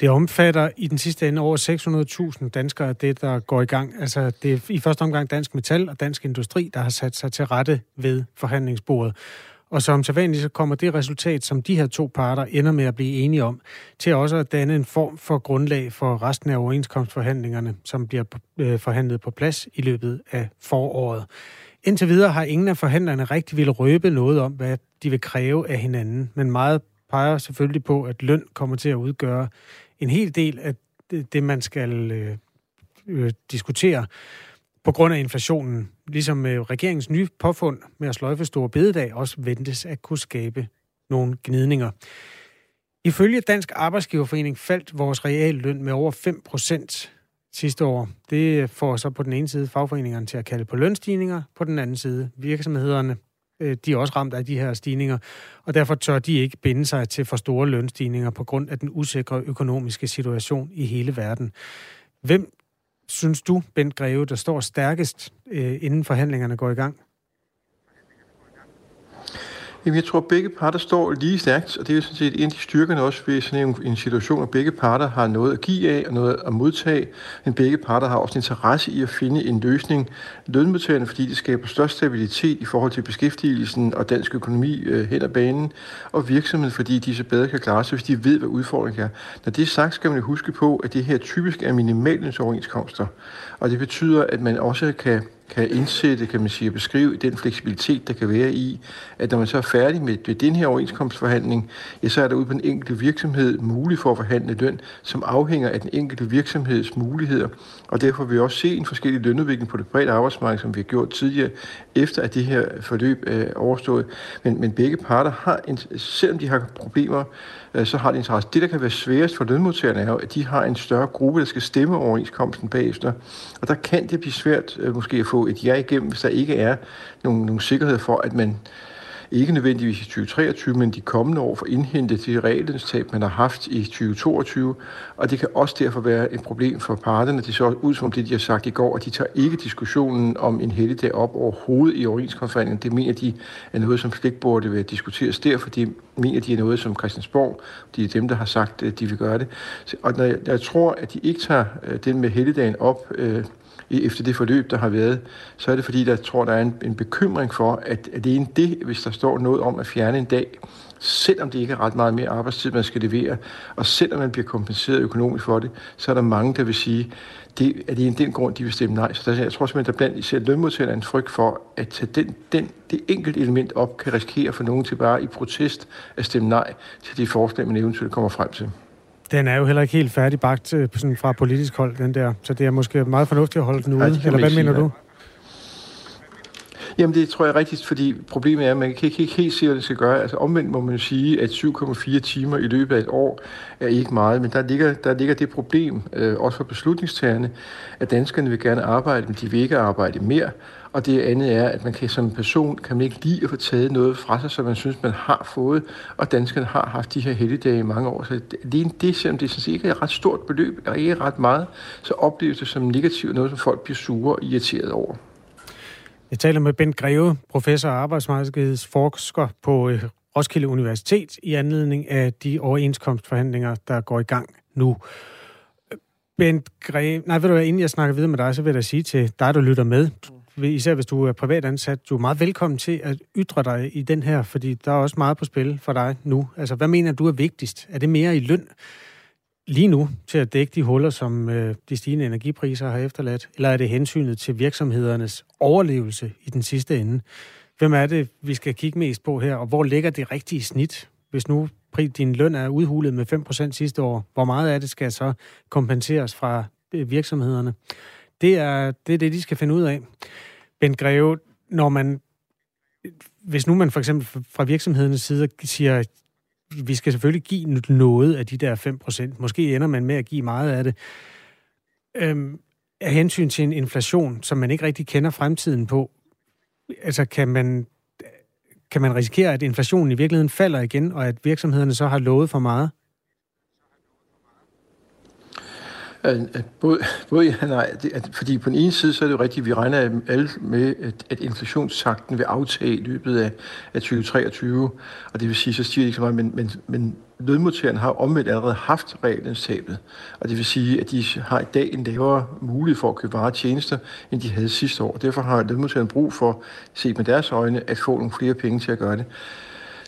Det omfatter i den sidste ende over 600.000 danskere, det der går i gang. Altså det er i første omgang Dansk Metal og Dansk Industri, der har sat sig til rette ved forhandlingsbordet. Og som sædvanligt så kommer det resultat, som de her to parter ender med at blive enige om, til også at danne en form for grundlag for resten af overenskomstforhandlingerne, som bliver øh, forhandlet på plads i løbet af foråret. Indtil videre har ingen af forhandlerne rigtig ville røbe noget om, hvad de vil kræve af hinanden, men meget peger selvfølgelig på, at løn kommer til at udgøre en hel del af det, man skal øh, øh, diskutere på grund af inflationen, ligesom øh, regeringens nye påfund med at sløjfe store bededag også ventes at kunne skabe nogle gnidninger. Ifølge Dansk Arbejdsgiverforening faldt vores realløn med over 5 procent sidste år. Det får så på den ene side fagforeningerne til at kalde på lønstigninger, på den anden side virksomhederne. Øh, de er også ramt af de her stigninger, og derfor tør de ikke binde sig til for store lønstigninger på grund af den usikre økonomiske situation i hele verden. Hvem synes du, Bent Greve, der står stærkest, øh, inden forhandlingerne går i gang? Jamen, jeg tror, at begge parter står lige stærkt, og det er jo sådan set en af de styrkerne også ved sådan en, en situation, at begge parter har noget at give af og noget at modtage, men begge parter har også en interesse i at finde en løsning. Lønmodtagerne, fordi det skaber størst stabilitet i forhold til beskæftigelsen og dansk økonomi øh, hen ad banen, og virksomheden, fordi de så bedre kan klare sig, hvis de ved, hvad udfordringen er. Når det er sagt, skal man jo huske på, at det her typisk er minimalens og det betyder, at man også kan kan indsætte, kan man sige, og beskrive den fleksibilitet, der kan være i, at når man så er færdig med, med den her overenskomstforhandling, ja, så er der ude på den enkelte virksomhed mulig for at forhandle løn, som afhænger af den enkelte virksomheds muligheder. Og derfor vil vi også se en forskellig lønudvikling på det brede arbejdsmarked, som vi har gjort tidligere, efter at det her forløb er overstået. Men, men begge parter har, en, selvom de har problemer, øh, så har de interesse. Det, der kan være sværest for lønmodtagerne, er jo, at de har en større gruppe, der skal stemme overenskomsten bagefter. Og der kan det blive svært øh, måske at få et ja igennem, hvis der ikke er nogen, nogen sikkerhed for, at man ikke nødvendigvis i 2023, men de kommende år for indhentet de regelenstab, man har haft i 2022. Og det kan også derfor være et problem for parterne. Det så ud som det, de har sagt i går, at de tager ikke diskussionen om en helligdag op overhovedet i overenskomstforhandlingen. Det mener de er noget, som slet ikke burde være diskuteres der, for de mener, de er noget, som Christiansborg, de er dem, der har sagt, at de vil gøre det. Og når jeg, når jeg tror, at de ikke tager øh, den med helligdagen op, øh, efter det forløb, der har været, så er det fordi, der tror, der er en, en bekymring for, at, at det er en det, hvis der står noget om at fjerne en dag, selvom det ikke er ret meget mere arbejdstid, man skal levere, og selvom man bliver kompenseret økonomisk for det, så er der mange, der vil sige, det, at det er en den grund, de vil stemme nej. Så der, jeg tror simpelthen, der blandt især lønmodtagerne er en frygt for, at tage den, den, det enkelte element op, kan risikere for nogen til bare i protest at stemme nej til de forslag, man eventuelt kommer frem til. Den er jo heller ikke helt færdigbagt øh, sådan fra politisk hold, den der. Så det er måske meget fornuftigt at holde den ude. Eller hvad mener sige, du? Jamen det tror jeg er rigtigt, fordi problemet er, at man kan ikke helt se, hvad det skal gøre. Altså omvendt må man jo sige, at 7,4 timer i løbet af et år er ikke meget, men der ligger, der ligger det problem, øh, også for beslutningstagerne, at danskerne vil gerne arbejde, men de vil ikke arbejde mere. Og det andet er, at man kan som person kan man ikke lide at få taget noget fra sig, som man synes, man har fået, og danskerne har haft de her helligdage i mange år. Så det, det selvom det synes ikke er et ret stort beløb, og ikke ret meget, så opleves det som negativt, noget som folk bliver sure og irriteret over. Jeg taler med Bent Greve, professor og arbejdsmarkedsforsker på øh, Roskilde Universitet, i anledning af de overenskomstforhandlinger, der går i gang nu. Øh, Bent Greve, nej, ved du hvad, inden jeg snakker videre med dig, så vil jeg da sige til dig, der lytter med, især hvis du er privatansat, du er meget velkommen til at ytre dig i den her, fordi der er også meget på spil for dig nu. Altså, hvad mener du er vigtigst? Er det mere i løn lige nu til at dække de huller, som øh, de stigende energipriser har efterladt, eller er det hensynet til virksomhedernes overlevelse i den sidste ende? Hvem er det, vi skal kigge mest på her, og hvor ligger det rigtige snit? Hvis nu din løn er udhulet med 5% sidste år, hvor meget af det skal så kompenseres fra øh, virksomhederne? Det er, det er det, de skal finde ud af. Ben Greve, når man, hvis nu man for eksempel fra virksomhedernes side siger, vi skal selvfølgelig give noget af de der 5%, måske ender man med at give meget af det, øhm, af hensyn til en inflation, som man ikke rigtig kender fremtiden på, altså kan man, kan man risikere, at inflationen i virkeligheden falder igen, og at virksomhederne så har lovet for meget? Både, både ja og nej. Det, at, fordi på den ene side, så er det jo rigtigt, at vi regner alle med, at, at inflationstakten vil aftage i løbet af, af 2023. Og det vil sige, så stiger det ikke så meget, men, men, men lønmodtagerne har omvendt allerede haft regelenstabet. Og det vil sige, at de har i dag en lavere mulighed for at købe varer og tjenester, end de havde sidste år. Derfor har lønmodtagerne brug for, set med deres øjne, at få nogle flere penge til at gøre det.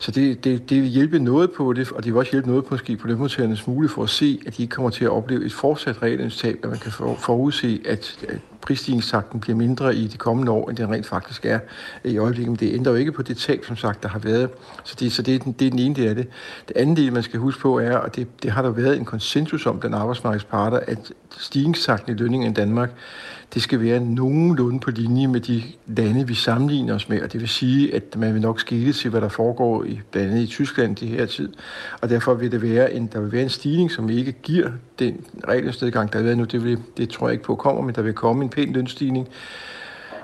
Så det, det, det vil hjælpe noget på det, og det vil også hjælpe noget på, måske på lønmodtagernes mulighed for at se, at de ikke kommer til at opleve et fortsat regelindslag, at man kan forudse, at, at prisstigningstakten bliver mindre i de kommende år, end den rent faktisk er i øjeblikket. Men det ændrer jo ikke på det tab, som sagt, der har været. Så det, så det, er, den, det er den ene del af det. Det andet del, man skal huske på, er, og det, det har der været en konsensus om den arbejdsmarkedsparter, at stigningstakten i lønningen i Danmark, det skal være nogenlunde på linje med de lande, vi sammenligner os med. Og det vil sige, at man vil nok skille til, hvad der foregår i, blandt andet i Tyskland det her tid. Og derfor vil det være en, der vil være en stigning, som ikke giver den regelstedgang, der har været nu. Det, vil, det tror jeg ikke på kommer, men der vil komme en pæn lønstigning.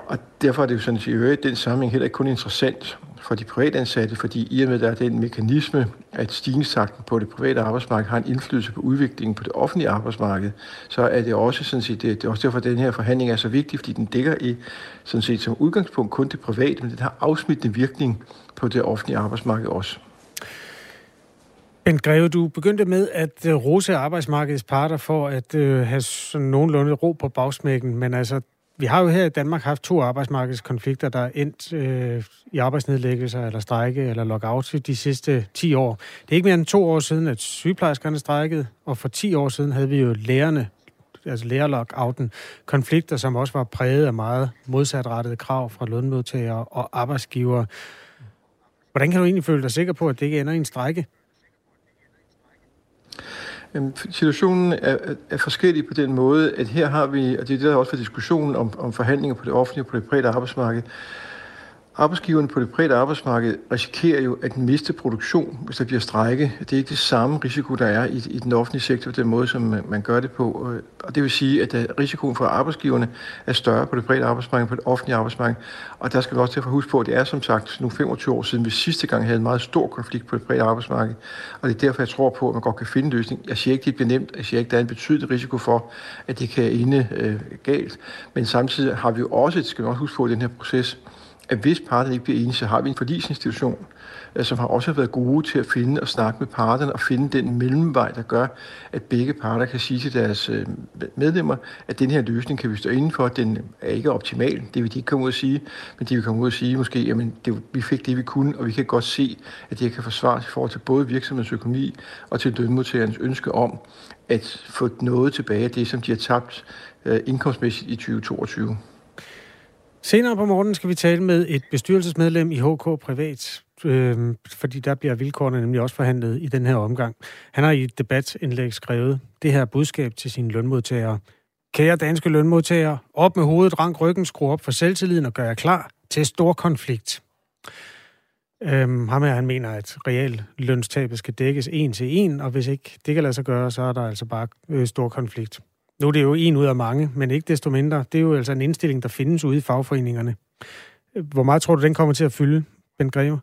Og derfor er det jo sådan at den sammenhæng heller ikke kun interessant for de private ansatte, fordi i og med, der er den mekanisme, at stigningstakten på det private arbejdsmarked har en indflydelse på udviklingen på det offentlige arbejdsmarked, så er det også sådan set, det, er også derfor, at den her forhandling er så vigtig, fordi den dækker i sådan set som udgangspunkt kun det private, men den har afsmittende virkning på det offentlige arbejdsmarked også. Ben Greve, du begyndte med at øh, rose arbejdsmarkedets parter for at øh, have sådan nogenlunde ro på bagsmækken, men altså, vi har jo her i Danmark haft to arbejdsmarkedskonflikter, der er endt øh, i arbejdsnedlæggelser eller strejke eller lockout de sidste 10 år. Det er ikke mere end to år siden, at sygeplejerskerne strejkede, og for 10 år siden havde vi jo lærerne, altså lærerlockouten, konflikter, som også var præget af meget modsatrettede krav fra lønmodtagere og arbejdsgivere. Hvordan kan du egentlig føle dig sikker på, at det ikke ender i en strejke? Situationen er, er forskellig på den måde, at her har vi, og det er det, der også for diskussionen om, om forhandlinger på det offentlige og på det private arbejdsmarked, Arbejdsgiverne på det private arbejdsmarked risikerer jo at miste produktion, hvis der bliver strejke. Det er ikke det samme risiko, der er i, i den offentlige sektor på den måde, som øh, man, gør det på. Øh, og det vil sige, at øh, risikoen for arbejdsgiverne er større på det private arbejdsmarked end på det offentlige arbejdsmarked. Og der skal vi også til at huske på, at det er som sagt nu 25 år siden, vi sidste gang havde en meget stor konflikt på det private arbejdsmarked. Og det er derfor, jeg tror på, at man godt kan finde en løsning. Jeg siger ikke, det bliver nemt. Jeg siger ikke, der er en betydelig risiko for, at det kan ende øh, galt. Men samtidig har vi jo også, skal vi også huske på i den her proces, at hvis parterne ikke bliver enige, så har vi en forlisinstitution, øh, som har også været gode til at finde og snakke med parterne og finde den mellemvej, der gør, at begge parter kan sige til deres øh, medlemmer, at den her løsning kan vi stå inden for, den er ikke optimal, det vil de ikke komme ud og sige, men de vil komme ud og sige måske, jamen det, vi fik det, vi kunne, og vi kan godt se, at det kan forsvares i forhold til både virksomhedens økonomi og til lønmodtagernes ønske om at få noget tilbage af det, som de har tabt øh, indkomstmæssigt i 2022. Senere på morgenen skal vi tale med et bestyrelsesmedlem i HK Privat. øh, fordi der bliver vilkårene nemlig også forhandlet i den her omgang. Han har i et debatindlæg skrevet det her budskab til sine lønmodtagere. Kære danske lønmodtagere, op med hovedet, rank ryggen, skru op for selvtilliden og gør jer klar til stor konflikt. Øhm, ham her, han mener, at real lønstabet skal dækkes en til en, og hvis ikke det kan lade sig gøre, så er der altså bare øh, stor konflikt. Nu er det jo en ud af mange, men ikke desto mindre. Det er jo altså en indstilling, der findes ude i fagforeningerne. Hvor meget tror du, den kommer til at fylde, Ben Greve?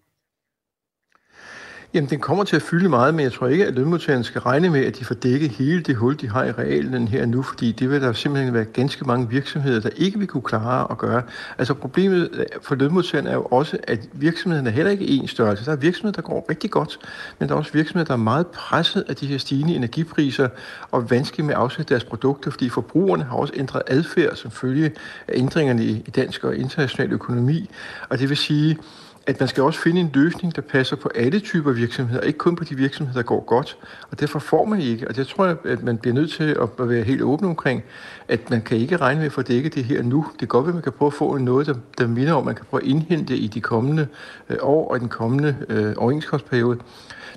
Jamen, den kommer til at fylde meget, men jeg tror ikke, at lønmodtagerne skal regne med, at de får dækket hele det hul, de har i realen her nu, fordi det vil der simpelthen være ganske mange virksomheder, der ikke vil kunne klare at gøre. Altså problemet øh, for lønmodtagerne er jo også, at virksomhederne er heller ikke en størrelse. Der er virksomheder, der går rigtig godt, men der er også virksomheder, der er meget presset af de her stigende energipriser og vanskelige med at afsætte deres produkter, fordi forbrugerne har også ændret adfærd som følge af ændringerne i dansk og international økonomi. Og det vil sige, at man skal også finde en løsning, der passer på alle typer virksomheder, ikke kun på de virksomheder, der går godt. Og derfor får man ikke, og det tror jeg, at man bliver nødt til at være helt åben omkring, at man kan ikke regne med at få dækket det her nu. Det er godt at man kan prøve at få noget, der, der minder om, man kan prøve at indhente i de kommende øh, år og i den kommende øh, overenskomstperiode.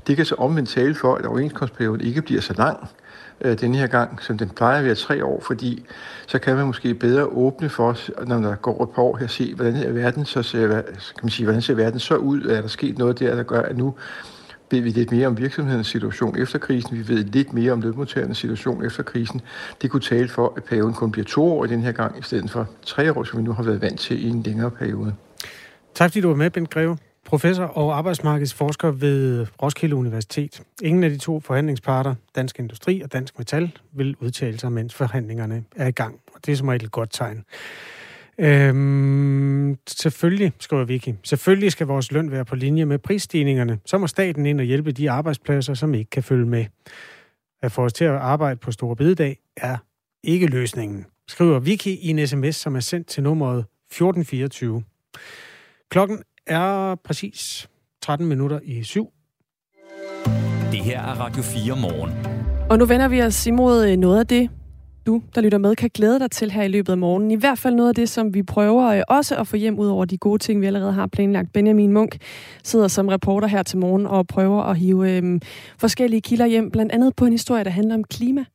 Det kan så omvendt tale for, at overenskomstperioden ikke bliver så lang øh, denne her gang, som den plejer at være tre år, fordi så kan man måske bedre åbne for os, når der går et par år her, se, hvordan er verden så ser, kan man sige, hvordan ser verden så ud? Er der sket noget der, der gør, at nu ved vi lidt mere om virksomhedens situation efter krisen. Vi ved lidt mere om lønmodtagernes situation efter krisen. Det kunne tale for, at perioden kun bliver to år i den her gang, i stedet for tre år, som vi nu har været vant til i en længere periode. Tak fordi du var med, Bent Greve professor og arbejdsmarkedsforsker ved Roskilde Universitet. Ingen af de to forhandlingsparter, Dansk Industri og Dansk Metal, vil udtale sig, mens forhandlingerne er i gang. Og det er som et godt tegn. Øhm, selvfølgelig, skriver Vicky, selvfølgelig skal vores løn være på linje med prisstigningerne. Så må staten ind og hjælpe de arbejdspladser, som ikke kan følge med. At få os til at arbejde på Store Bededag er ikke løsningen, skriver Vicky i en sms, som er sendt til nummeret 1424. Klokken er præcis 13 minutter i syv. Det her er Radio 4 morgen. Og nu vender vi os imod øh, noget af det, du, der lytter med, kan glæde dig til her i løbet af morgenen. I hvert fald noget af det, som vi prøver øh, også at få hjem ud over de gode ting, vi allerede har planlagt. Benjamin Munk sidder som reporter her til morgen og prøver at hive øhm, forskellige kilder hjem, blandt andet på en historie, der handler om klima.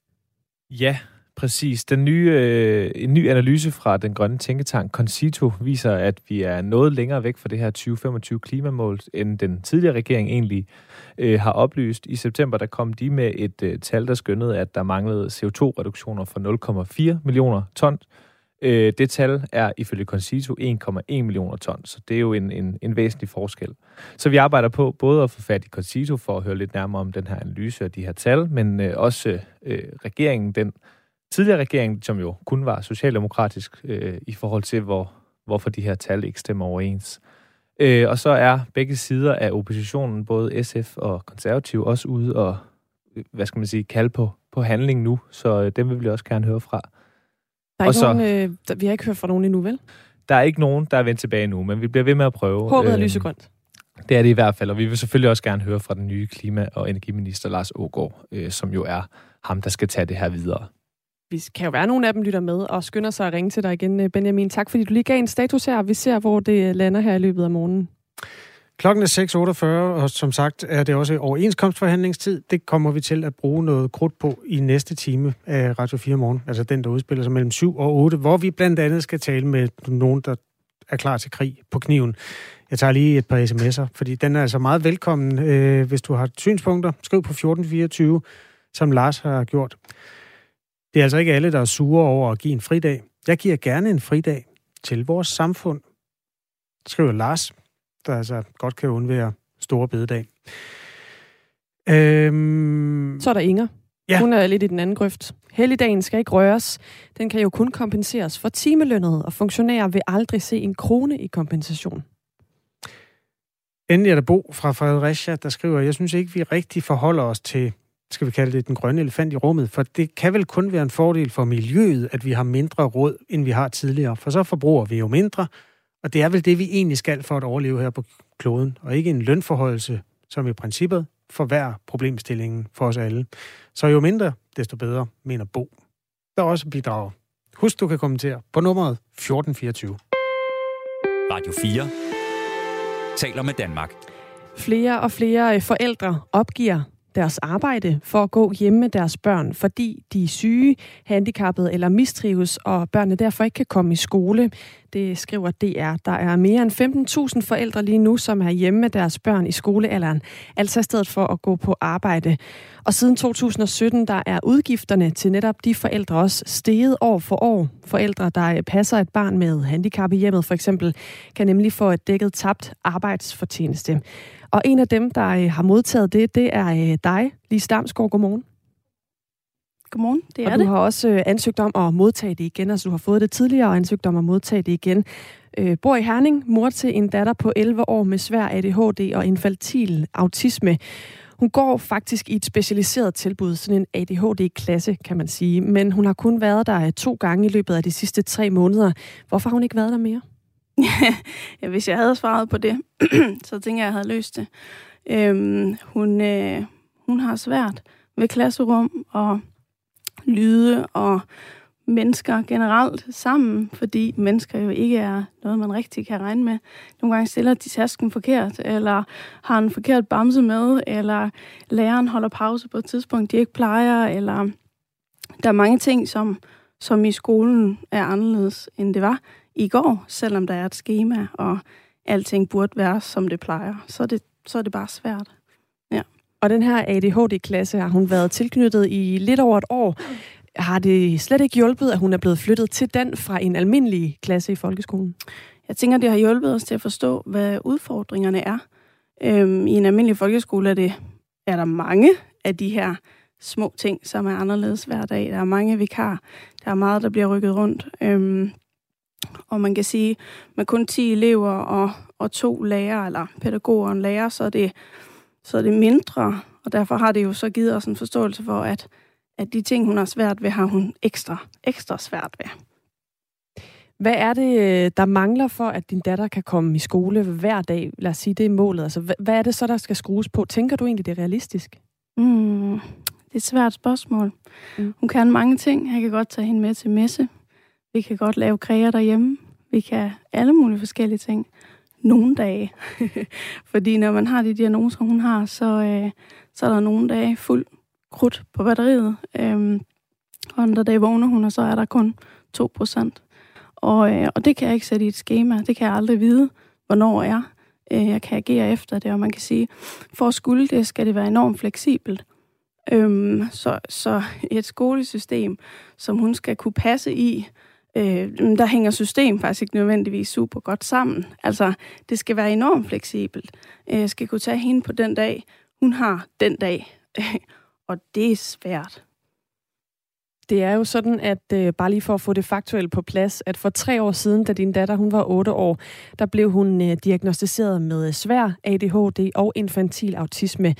Ja, Præcis. Den nye, øh, en ny analyse fra den grønne tænketank Concito viser, at vi er noget længere væk fra det her 2025 klimamål, end den tidligere regering egentlig øh, har oplyst. I september der kom de med et øh, tal, der skyndede, at der manglede CO2-reduktioner for 0,4 millioner ton. Øh, det tal er ifølge Concito 1,1 millioner ton, så det er jo en, en, en væsentlig forskel. Så vi arbejder på både at få fat i Concito for at høre lidt nærmere om den her analyse og de her tal, men øh, også øh, regeringen, den tidligere regering, som jo kun var socialdemokratisk øh, i forhold til, hvor, hvorfor de her tal ikke stemmer overens. Øh, og så er begge sider af oppositionen, både SF og konservativ, også ude og, hvad skal man sige, kalde på, på handling nu, så øh, dem vil vi også gerne høre fra. Der er ikke så, nogen, øh, der, vi har ikke hørt fra nogen endnu, vel? Der er ikke nogen, der er vendt tilbage nu, men vi bliver ved med at prøve. Håbet er øh, lysegrønt. Det er det i hvert fald, og vi vil selvfølgelig også gerne høre fra den nye klima- og energiminister Lars Ågaard, øh, som jo er ham, der skal tage det her videre vi kan jo være, nogle af dem lytter med og skynder sig at ringe til dig igen, øh, Benjamin. Tak fordi du lige gav en status her. Vi ser, hvor det øh, lander her i løbet af morgenen. Klokken er 6.48, og som sagt er det også overenskomstforhandlingstid. Det kommer vi til at bruge noget krudt på i næste time af Radio 4 morgen, altså den, der udspiller sig mellem 7 og 8, hvor vi blandt andet skal tale med nogen, der er klar til krig på kniven. Jeg tager lige et par sms'er, fordi den er altså meget velkommen. Øh, hvis du har synspunkter, skriv på 1424, som Lars har gjort. Det er altså ikke alle, der er sure over at give en fridag. Jeg giver gerne en fridag til vores samfund, skriver Lars, der altså godt kan undvære store bededag. Øhm... Så er der Inger. Ja. Hun er lidt i den anden grøft. Helligdagen skal ikke røres. Den kan jo kun kompenseres for timelønnet, og funktionærer vil aldrig se en krone i kompensation. Endelig er der Bo fra Fredericia, der skriver, jeg synes ikke, vi rigtig forholder os til skal vi kalde det, den grønne elefant i rummet, for det kan vel kun være en fordel for miljøet, at vi har mindre råd, end vi har tidligere, for så forbruger vi jo mindre, og det er vel det, vi egentlig skal for at overleve her på kloden, og ikke en lønforholdelse, som i princippet forværrer problemstillingen for os alle. Så jo mindre, desto bedre, mener Bo. Der også bidrager. Husk, du kan kommentere på nummeret 1424. Radio 4 taler med Danmark. Flere og flere forældre opgiver deres arbejde for at gå hjemme med deres børn, fordi de er syge, handicappede eller mistrives, og børnene derfor ikke kan komme i skole. Det skriver DR. Der er mere end 15.000 forældre lige nu, som er hjemme med deres børn i skolealderen, altså i stedet for at gå på arbejde. Og siden 2017, der er udgifterne til netop de forældre også steget år for år. Forældre, der passer et barn med handicap i hjemmet for eksempel, kan nemlig få et dækket tabt arbejdsfortjeneste. Og en af dem, der øh, har modtaget det, det er øh, dig, Lise Damsgaard. Godmorgen. Godmorgen, det er og du det. har også øh, ansøgt om at modtage det igen, altså du har fået det tidligere og ansøgt om at modtage det igen. Øh, bor i Herning, mor til en datter på 11 år med svær ADHD og infantil autisme. Hun går faktisk i et specialiseret tilbud, sådan en ADHD-klasse, kan man sige. Men hun har kun været der to gange i løbet af de sidste tre måneder. Hvorfor har hun ikke været der mere? <laughs> ja, hvis jeg havde svaret på det, <clears throat> så tænker jeg, at jeg havde løst det. Øhm, hun, øh, hun har svært ved klasserum og lyde og mennesker generelt sammen, fordi mennesker jo ikke er noget, man rigtig kan regne med. Nogle gange stiller de tasken forkert, eller har en forkert bamse med, eller læreren holder pause på et tidspunkt, de ikke plejer, eller der er mange ting, som, som i skolen er anderledes, end det var i går, selvom der er et schema, og alting burde være, som det plejer. Så er det, så er det bare svært. Ja. Og den her ADHD-klasse har hun været tilknyttet i lidt over et år. Har det slet ikke hjulpet, at hun er blevet flyttet til den fra en almindelig klasse i folkeskolen? Jeg tænker, det har hjulpet os til at forstå, hvad udfordringerne er. Øhm, I en almindelig folkeskole er, det, er der mange af de her små ting, som er anderledes hver dag. Der er mange vikar. Der er meget, der bliver rykket rundt. Øhm, og man kan sige, med kun 10 elever og, og to lærere, eller pædagoger og en lærer, så er, det, så er det mindre. Og derfor har det jo så givet os en forståelse for, at, at de ting, hun har svært ved, har hun ekstra, ekstra svært ved. Hvad er det, der mangler for, at din datter kan komme i skole hver dag? Lad os sige, det er målet. Altså, hvad er det så, der skal skrues på? Tænker du egentlig, det er realistisk? Mm, det er et svært spørgsmål. Mm. Hun kan mange ting. Jeg kan godt tage hende med til messe. Vi kan godt lave kræer derhjemme. Vi kan alle mulige forskellige ting. Nogle dage. <laughs> Fordi når man har de diagnoser, hun har, så, øh, så er der nogle dage fuld krudt på batteriet. Øh, og andre dage vågner hun, og så er der kun 2 procent. Og, øh, og det kan jeg ikke sætte i et schema. Det kan jeg aldrig vide, hvornår er. Øh, jeg kan agere efter det, og man kan sige, for at skulle det, skal det være enormt fleksibelt. Øhm, så, så et skolesystem, som hun skal kunne passe i, øh, der hænger system faktisk ikke nødvendigvis super godt sammen. Altså, det skal være enormt fleksibelt. Øh, jeg skal kunne tage hende på den dag, hun har den dag. <laughs> og det er svært. Det er jo sådan, at øh, bare lige for at få det faktuelt på plads, at for tre år siden, da din datter hun var 8 år, der blev hun øh, diagnostiseret med øh, svær ADHD og infantil autisme.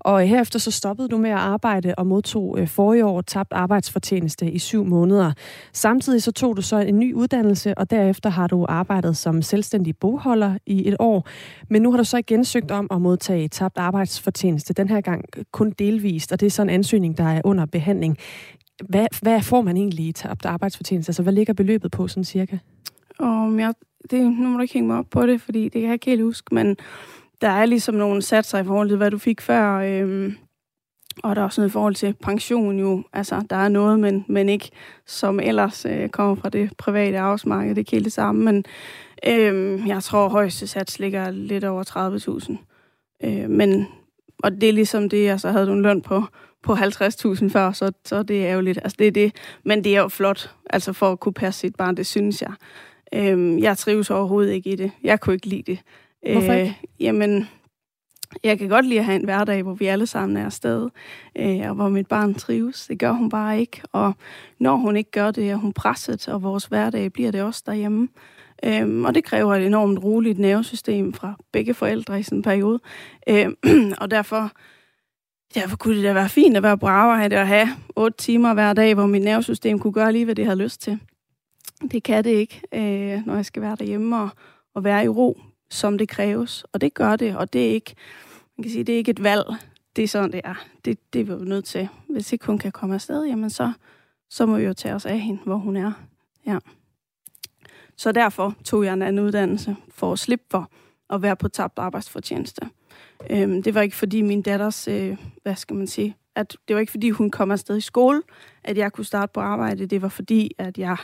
Og øh, herefter så stoppede du med at arbejde og modtog øh, forrige år tabt arbejdsfortjeneste i syv måneder. Samtidig så tog du så en ny uddannelse, og derefter har du arbejdet som selvstændig bogholder i et år. Men nu har du så igen søgt om at modtage tabt arbejdsfortjeneste, den her gang kun delvist, og det er så en ansøgning, der er under behandling. Hvad, hvad får man egentlig i tabt arbejdsfortjeneste? Altså, hvad ligger beløbet på, sådan cirka? Um, jeg, det, nu må du ikke hænge mig op på det, fordi det kan jeg ikke helt huske, men der er ligesom nogle satser i forhold til, hvad du fik før, øhm, og der er også noget i forhold til pension jo. Altså, der er noget, men, men ikke som ellers øh, kommer fra det private arbejdsmarked. Det er ikke helt det samme, men øhm, jeg tror, højeste sats ligger lidt over 30.000. Øh, men, og det er ligesom det, jeg så havde du en løn på på 50.000 før, så, så det er ærgerligt. Altså, det er det. Men det er jo flot, altså for at kunne passe sit barn, det synes jeg. Øhm, jeg trives overhovedet ikke i det. Jeg kunne ikke lide det. Hvorfor ikke? Øh, jamen, jeg kan godt lide at have en hverdag, hvor vi alle sammen er afsted, øh, og hvor mit barn trives. Det gør hun bare ikke. Og når hun ikke gør det, er hun presset, og vores hverdag bliver det også derhjemme. Øhm, og det kræver et enormt roligt nervesystem fra begge forældre i sådan en periode. Øhm, <clears throat> og derfor Derfor kunne det da være fint at være braver at have otte timer hver dag, hvor mit nervesystem kunne gøre lige, hvad det havde lyst til. Det kan det ikke, øh, når jeg skal være derhjemme og, og være i ro, som det kræves. Og det gør det, og det er ikke, man kan sige, det er ikke et valg. Det er sådan, det er. Det, det er vi jo nødt til. Hvis ikke hun kan komme afsted, jamen så, så må vi jo tage os af hende, hvor hun er. Ja. Så derfor tog jeg en anden uddannelse for at slippe for at være på tabt arbejdsfortjeneste. Øhm, det var ikke fordi min datters, øh, hvad skal man sige, at det var ikke fordi hun kom afsted i skole, at jeg kunne starte på arbejde. Det var fordi, at jeg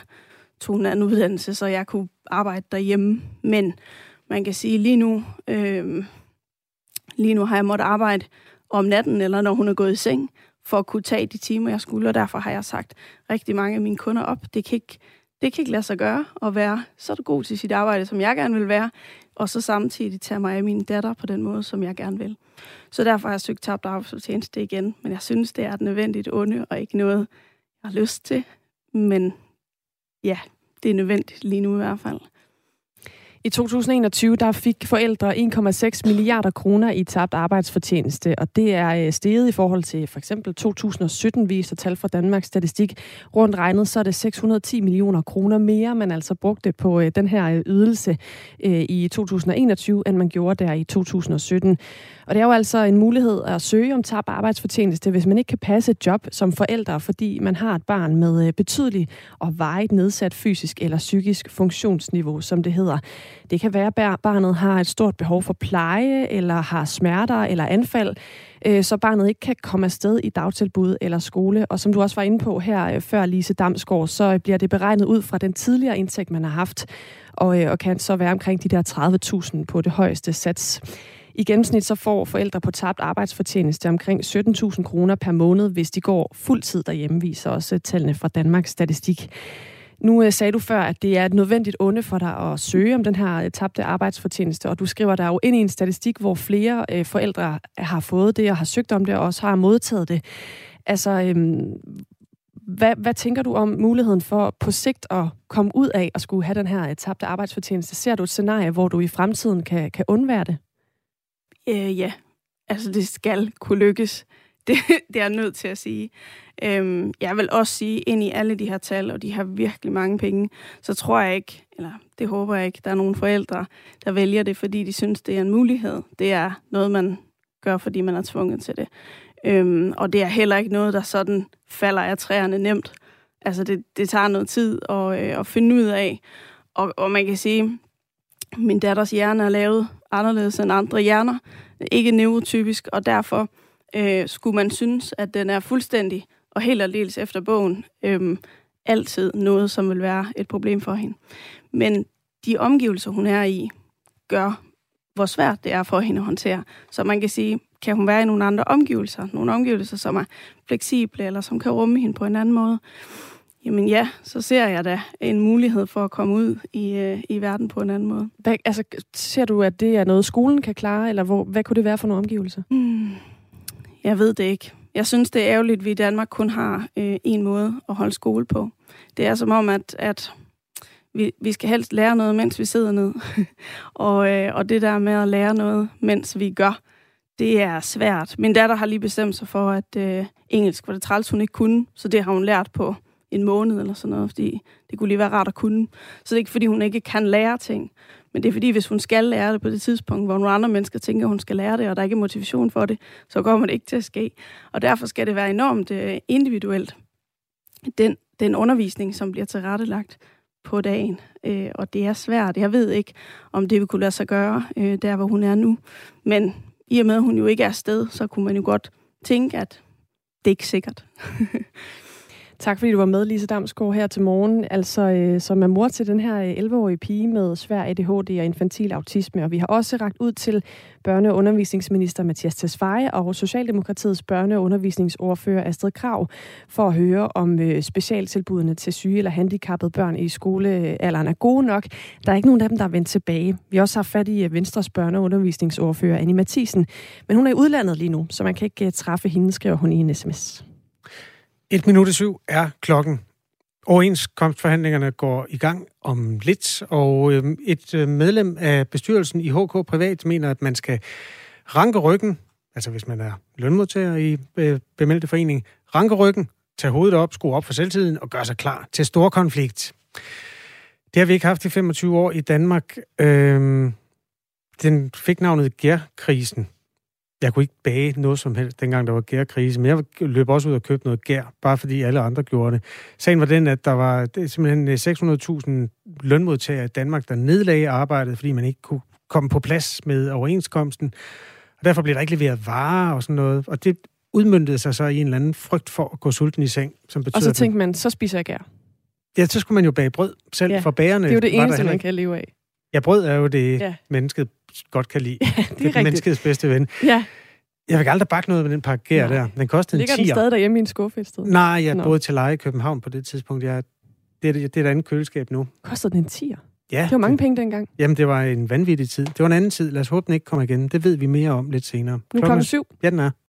tog en anden uddannelse, så jeg kunne arbejde derhjemme. Men man kan sige lige nu, øh, lige nu har jeg måttet arbejde om natten, eller når hun er gået i seng, for at kunne tage de timer, jeg skulle, og derfor har jeg sagt rigtig mange af mine kunder op. Det kan ikke, det kan ikke lade sig gøre at være så god til sit arbejde, som jeg gerne vil være, og så samtidig tage mig af min datter på den måde, som jeg gerne vil. Så derfor har jeg søgt tabt arbejdsfortjeneste igen, men jeg synes, det er et nødvendigt onde, og ikke noget, jeg har lyst til. Men ja, det er nødvendigt lige nu i hvert fald. I 2021 der fik forældre 1,6 milliarder kroner i tabt arbejdsfortjeneste, og det er øh, steget i forhold til for eksempel 2017, viser tal fra Danmarks Statistik. Rundt regnet så er det 610 millioner kroner mere, man altså brugte på øh, den her øh, ydelse i 2021, end man gjorde der i 2017. Og det er jo altså en mulighed at søge om tab arbejdsfortjeneste, hvis man ikke kan passe et job som forældre, fordi man har et barn med øh, betydelig og vejet nedsat fysisk eller psykisk funktionsniveau, som det hedder. Det kan være, at barnet har et stort behov for pleje, eller har smerter eller anfald, øh, så barnet ikke kan komme afsted i dagtilbud eller skole. Og som du også var inde på her øh, før, Lise Damsgaard, så bliver det beregnet ud fra den tidligere indtægt, man har haft, og, og kan så være omkring de der 30.000 på det højeste sats. I gennemsnit så får forældre på tabt arbejdsfortjeneste omkring 17.000 kroner per måned, hvis de går fuldtid derhjemme, viser også tallene fra Danmarks Statistik. Nu øh, sagde du før, at det er et nødvendigt onde for dig at søge om den her øh, tabte arbejdsfortjeneste, og du skriver der jo ind i en statistik, hvor flere øh, forældre har fået det og har søgt om det, og også har modtaget det. Altså, øhm, hvad, hvad tænker du om muligheden for på sigt at komme ud af at skulle have den her øh, tabte arbejdsfortjeneste? Ser du et scenarie, hvor du i fremtiden kan, kan undvære det? Øh, ja, altså det skal kunne lykkes. <laughs> Det, det er jeg nødt til at sige. Øhm, jeg vil også sige, ind i alle de her tal, og de har virkelig mange penge, så tror jeg ikke, eller det håber jeg ikke, der er nogen forældre, der vælger det, fordi de synes, det er en mulighed. Det er noget, man gør, fordi man er tvunget til det. Øhm, og det er heller ikke noget, der sådan falder af træerne nemt. Altså, det, det tager noget tid at, øh, at finde ud af. Og, og man kan sige, min datters hjerne er lavet anderledes end andre hjerner. Ikke neurotypisk, og derfor øh, skulle man synes, at den er fuldstændig og helt aldeles efter bogen øh, altid noget, som vil være et problem for hende. Men de omgivelser, hun er i, gør, hvor svært det er for hende at håndtere. Så man kan sige, kan hun være i nogle andre omgivelser? Nogle omgivelser, som er fleksible, eller som kan rumme hende på en anden måde? Jamen ja, så ser jeg da en mulighed for at komme ud i, øh, i verden på en anden måde. Hvad, altså, ser du, at det er noget, skolen kan klare, eller hvor, hvad kunne det være for nogle omgivelser? Mm, jeg ved det ikke. Jeg synes, det er ærgerligt, at vi i Danmark kun har øh, en måde at holde skole på. Det er som om, at, at vi, vi skal helst lære noget, mens vi sidder ned. <laughs> og, øh, og det der med at lære noget, mens vi gør, det er svært. Min datter har lige bestemt sig for, at øh, engelsk var det træls, hun ikke kunne, så det har hun lært på en måned eller sådan noget, fordi det kunne lige være rart at kunne. Så det er ikke, fordi hun ikke kan lære ting. Men det er fordi, hvis hun skal lære det på det tidspunkt, hvor nogle andre mennesker tænker, at hun skal lære det, og der ikke er motivation for det, så kommer det ikke til at ske. Og derfor skal det være enormt øh, individuelt, den, den undervisning, som bliver tilrettelagt på dagen. Øh, og det er svært. Jeg ved ikke, om det vil kunne lade sig gøre, øh, der hvor hun er nu. Men i og med, at hun jo ikke er afsted, så kunne man jo godt tænke, at det er ikke sikkert. <laughs> Tak fordi du var med, Lise Damsgaard, her til morgen. Altså, øh, som er mor til den her øh, 11-årige pige med svær ADHD og infantil autisme. Og vi har også ragt ud til børne- og undervisningsminister Mathias Tesfaye og Socialdemokratiets børne- og undervisningsordfører Astrid Krav for at høre, om øh, specialtilbudene til syge eller handicappede børn i skolealderen er gode nok. Der er ikke nogen af dem, der er vendt tilbage. Vi har også haft fat i øh, Venstres børne- og undervisningsordfører Annie Mathisen, men hun er i udlandet lige nu, så man kan ikke øh, træffe hende, skriver hun i en sms. Et minut i syv er klokken. Overenskomstforhandlingerne går i gang om lidt, og øhm, et øh, medlem af bestyrelsen i HK Privat mener, at man skal ranke ryggen, altså hvis man er lønmodtager i øh, bemeldte forening, ranke ryggen, tage hovedet op, skrue op for selvtiden og gøre sig klar til stor konflikt. Det har vi ikke haft i 25 år i Danmark. Øhm, den fik navnet Gærkrisen. Jeg kunne ikke bage noget som helst, dengang der var gærkrise, men jeg løb også ud og købte noget gær, bare fordi alle andre gjorde det. Sagen var den, at der var simpelthen 600.000 lønmodtagere i Danmark, der nedlagde arbejdet, fordi man ikke kunne komme på plads med overenskomsten. Og derfor blev der ikke leveret varer og sådan noget. Og det udmyndtede sig så i en eller anden frygt for at gå sulten i seng. Som betyder, Og så tænkte man, så spiser jeg gær. Ja, så skulle man jo bage brød selv Ja, for bagerne. Det er jo det eneste, man kan leve af. Ja, brød er jo det, ja. mennesket godt kan lide. det er, rigtigt. menneskets bedste ven. Ja. Jeg vil aldrig bakke noget med den pakke gær der. Den kostede en Ligger den 10'er. stadig derhjemme i en skuffe et sted? Nej, jeg Nå. boede til leje i København på det tidspunkt. Jeg, det, er, det er et andet køleskab nu. Koster den en 10'er? Ja. Det var mange penge dengang. Jamen, det var en vanvittig tid. Det var en anden tid. Lad os håbe, den ikke kommer igen. Det ved vi mere om lidt senere. Nu klokken syv. Ja, den er.